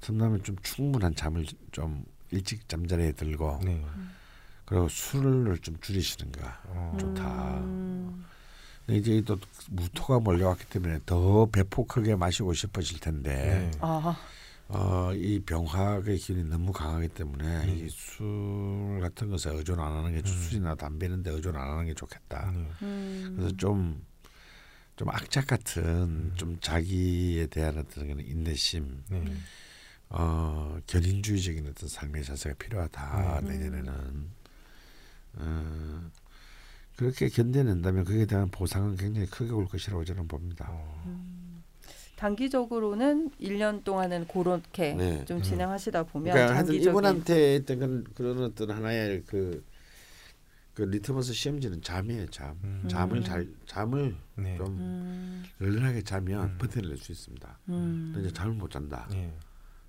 틈나면 좀 충분한 잠을 좀 일찍 잠자리에 들고 네. 그리고 술을 좀 줄이시는가 어. 좋다. 음. 근데 이제 또 무토가 몰려왔기 때문에 더 배폭하게 마시고 싶어질 텐데 네. 아, 어, 이 병화의 기운이 너무 강하기 때문에 음. 이술 같은 것에 의존 안 하는 게 좋- 음. 술이나 담배는 데 의존 안 하는 게 좋겠다. 네. 음. 그래서 좀좀 악착 같은 음. 좀 자기에 대한 어떤 그런 인내심, 네. 어, 견인주의적인 어떤 삶의 자세가 필요하다 음. 내년에는. 어, 그렇게 견뎌낸다면 그에 대한 보상은 굉장히 크게 올 것이라고 저는 봅니다. 어. 음. 단기적으로는 1년 동안은 그렇게 네. 좀 음. 진행하시다 보면 그러니까 장기적인 이분한테 했던 그런, 그런 어떤 하나의 그, 그 리트머스 시험지는 잠이에요 잠. 음. 잠을 음. 잘 잠을 네. 좀 음. 널널하게 자면 음. 버텨낼 수 있습니다. 음. 근데 이제 잠을 못 잔다. 네.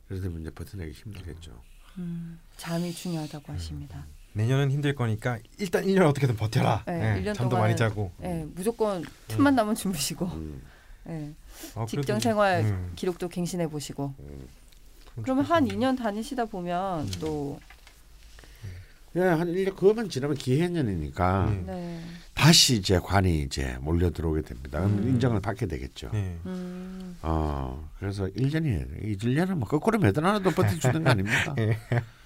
그러면 이제 버텨내기 힘들겠죠. 음, 잠이 중요하다고 하십니다. 내년은 힘들 거니까 일단 1년 어떻게든 버텨라. 네, 예, 1년 잠도 동안은 많이 자고. 예, 무조건 틈만 나면 주무시고 음. 예, 아, 직장 그래도- 생활 음, 기록도 갱신해 보시고 그럼 그러면 한 좋겠네요. 2년 다니시다 보면 음. 또 예, 한 1년 그것만 지나면 기해년이니까 음. 네. 다시 이제 관이 이제 몰려 들어오게 됩니다. 그럼 음. 인정을 받게 되겠죠. 네. 음. 음, 어, 그래서 1년이에요. 이 1년은 뭐 거꾸로 매달 하나도 버텨주는 거 아닙니까? 예. <laughs>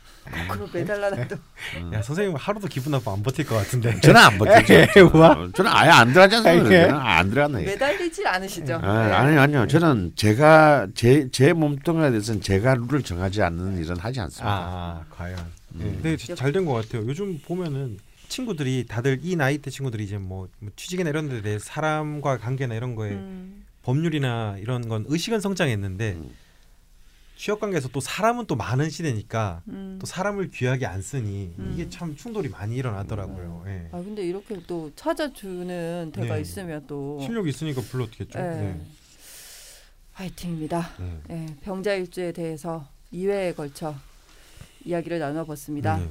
거꾸로 매달라놔도 음. 야 선생님 하루도 기분 나빠 안 버틸 것 같은데. <laughs> 저는 안 버티죠. 예, 뭐야? 어, 저는 아예 안 들어가지 않습니까? 예. 저는 안 들어갔네. 매달리질 않으시죠? 아, 네. 아니요, 아니요. 저는 제가 제, 제 몸뚱아리에 대해서는 제가 룰을 정하지 않는 일은 하지 않습니다. 아, 과연. 예. 음. 근데 잘된 것 같아요. 요즘 보면은 친구들이 다들 이 나이 대 친구들이 이제 뭐, 뭐 취직이나 이런 데 대해 사람과 관계나 이런 거에 음, 법률이나 이런 건 의식은 성장했는데 음. 취업 관계에서 또 사람은 또 많은 시대니까 음. 또 사람을 귀하게 안 쓰니 음. 이게 참 충돌이 많이 일어나더라고요. 예. 아 근데 이렇게 또 찾아주는 데가 네. 있으면 또 실력이 있으니까 불러드겠죠. 예. 네. 화이팅입니다. 네. 예, 병자일주에 대해서 2회에 걸쳐 이야기를 나눠봤습니다. 네.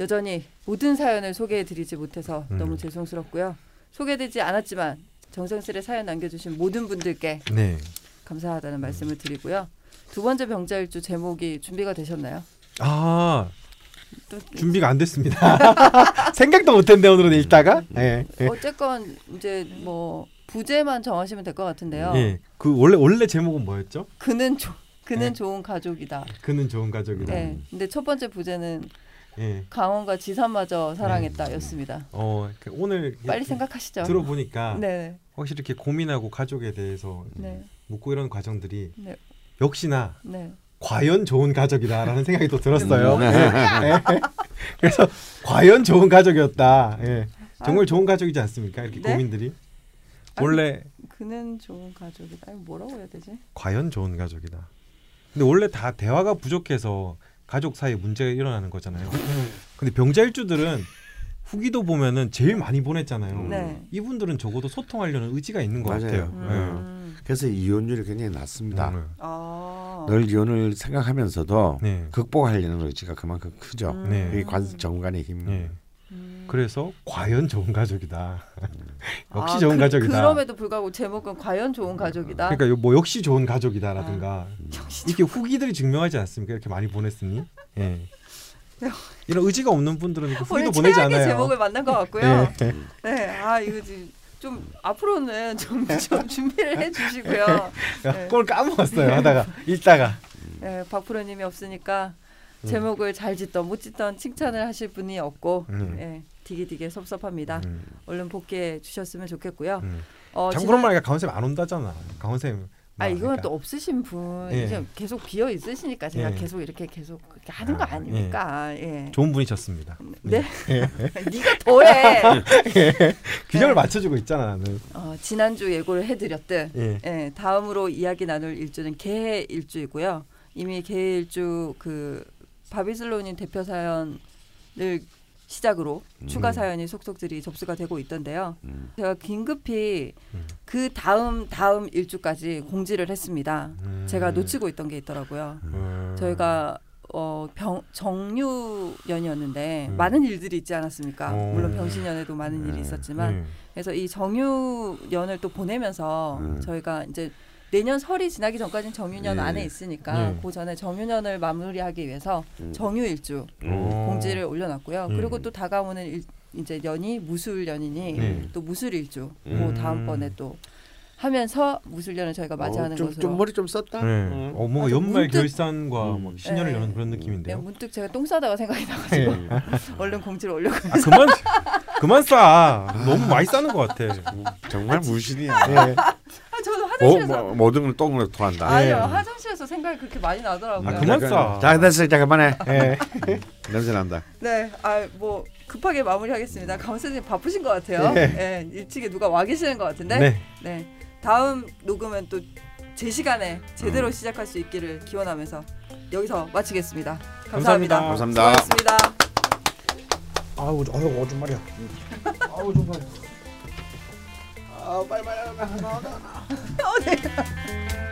여전히 모든 사연을 소개해드리지 못해서 음. 너무 죄송스럽고요. 소개되지 않았지만 정성스레 사연 남겨주신 모든 분들께 네. 감사하다는 말씀을 드리고요. 두 번째 병자일주 제목이 준비가 되셨나요? 아또 준비가 안 됐습니다. <laughs> 생각도 못했는데 오늘은 읽다가. 예. 예. 어쨌건 이제 뭐 부제만 정하시면 될 것 같은데요. 예. 그 원래 원래 제목은 뭐였죠? 그는 조, 그는 네. 좋은 가족이다. 그는 좋은 가족이다. 네. 근데 첫 번째 부제는 예. 강원과 지산마저 사랑했다였습니다. 어그 오늘 빨리 생각하시죠. 들어보니까 <laughs> 네, 확실히 이렇게 고민하고 가족에 대해서 네, 묻고 이런 과정들이 네, 역시나 네. 과연 좋은 가족이다라는 생각이 또 들었어요. 네. 예. 그래서 과연 좋은 가족이었다. 예. 정말 아, 좋은 가족이지 않습니까? 이렇게 네? 고민들이 아니, 원래 그는 좋은 가족이다. 아니, 뭐라고 해야 되지? 과연 좋은 가족이다. 근데 원래 다 대화가 부족해서 가족 사이에 문제가 일어나는 거잖아요. 근데 병자일주들은 후기도 보면은 제일 많이 보냈잖아요. 네. 이분들은 적어도 소통하려는 의지가 있는 것 맞아요. 같아요. 음. 그래서 이혼율이 굉장히 낮습니다. 네. 아. 늘 이혼을 생각하면서도 네. 극복하려는 의지가 그만큼 크죠. 음. 네. 그게 관 정관의 힘. 네. 음. 그래서 과연 좋은 가족이다. 역시 아, 좋은 그, 가족이다. 그럼에도 불구하고 제목은 과연 좋은 가족이다. 그러니까 요- 뭐 역시 좋은 가족이다라든가 역시 이게 후기들이 증명하지 않습니까? 이렇게 많이 보냈으니. 예. 이런 의지가 없는 분들은 이렇게 오늘 후기도 보내지 않아요. 제목을 만난 것 같고요. 예. 네, 아 이거 지금 좀 앞으로는 <laughs> 좀, 좀 준비를 해주시고요. 야, <laughs> 네. 까먹었어요. 하다가 읽다가. 네, 박 프로님이 없으니까 음. 제목을 잘 짓던 못 짓던 칭찬을 하실 분이 없고, 음. 네, 디게디게 섭섭합니다. 음, 얼른 복귀해 주셨으면 좋겠고요. 음. 어, 참고로 지난- 말이야 강원쌤 안 온다잖아. 강원쌤. 아 이거는 그러니까. 또 없으신 분 예. 계속 비어 있으니까 제가 예. 계속 이렇게 계속 그렇게 하는 거 아, 아닙니까? 예. 좋은 분이셨습니다. 네. <laughs> 네가 더해. <laughs> 균형을 네. 맞춰주고 있잖아 나는. 어, 지난주 예고를 해드렸듯 예. 예, 다음으로 이야기 나눌 일주는 개해 일주이고요. 이미 개해 일주 그 바비슬로님 대표 사연을 시작으로 추가 음. 사연이 속속들이 접수가 되고 있던데요. 음. 제가 긴급히 음. 그 다음 다음 일주까지 공지를 했습니다. 음. 제가 놓치고 있던 게 있더라고요. 음. 저희가 어, 병, 정유년이었는데 음. 많은 일들이 있지 않았습니까? 어. 물론 병신년에도 많은 일이 음. 있었지만 음. 그래서 이 정유년을 또 보내면서 음. 저희가 이제 내년 설이 지나기 전까지는 정유년 예. 안에 있으니까 예. 그 전에 정유년을 마무리하기 위해서 음. 정유일주 어. 공지를 올려놨고요. 음. 그리고 또 다가오는 일, 이제 년이 무술년이니 네. 또 무술일주 음. 뭐 다음번에 또 하면서 무술년을 저희가 맞이하는 어, 좀, 것으로 좀 머리 좀 썼다. 네. 음. 어, 뭔가 연말 문득- 결산과 음. 뭐 신년을 네. 여는 그런 네, 느낌인데요. 문득 제가 똥 싸다가 생각이 나가지고 음. <laughs> 얼른 공지를 올려고 아, 그만 그만 싸. 너무 많이 싸는 것 같아. 정말 무신이야. 예. 아, 저는 어, 화장실에서 뭐, 모든 걸 똥으로 토한다. 아니요 예. 화장실에서 생각이 그렇게 많이 나더라고요. 아, 그만 싸. 자, 됐어. 자, 그만해. 예. <laughs> 냄새 난다. 네, 아 뭐 급하게 마무리하겠습니다. 강 선생님 바쁘신 것 같아요. 네. 네, 일찍에 누가 와 계시는 것 같은데. 네. 네. 다음 녹음은 또 제 시간에 제대로 음. 시작할 수 있기를 기원하면서 여기서 마치겠습니다. 감사합니다. 감사합니다. 감사합니다. 수고하셨습니다. 아우, 아유, 오줌 말이야. 아우, 좀 말이야. 아, 빨리 빨리 빨리. 어, 네.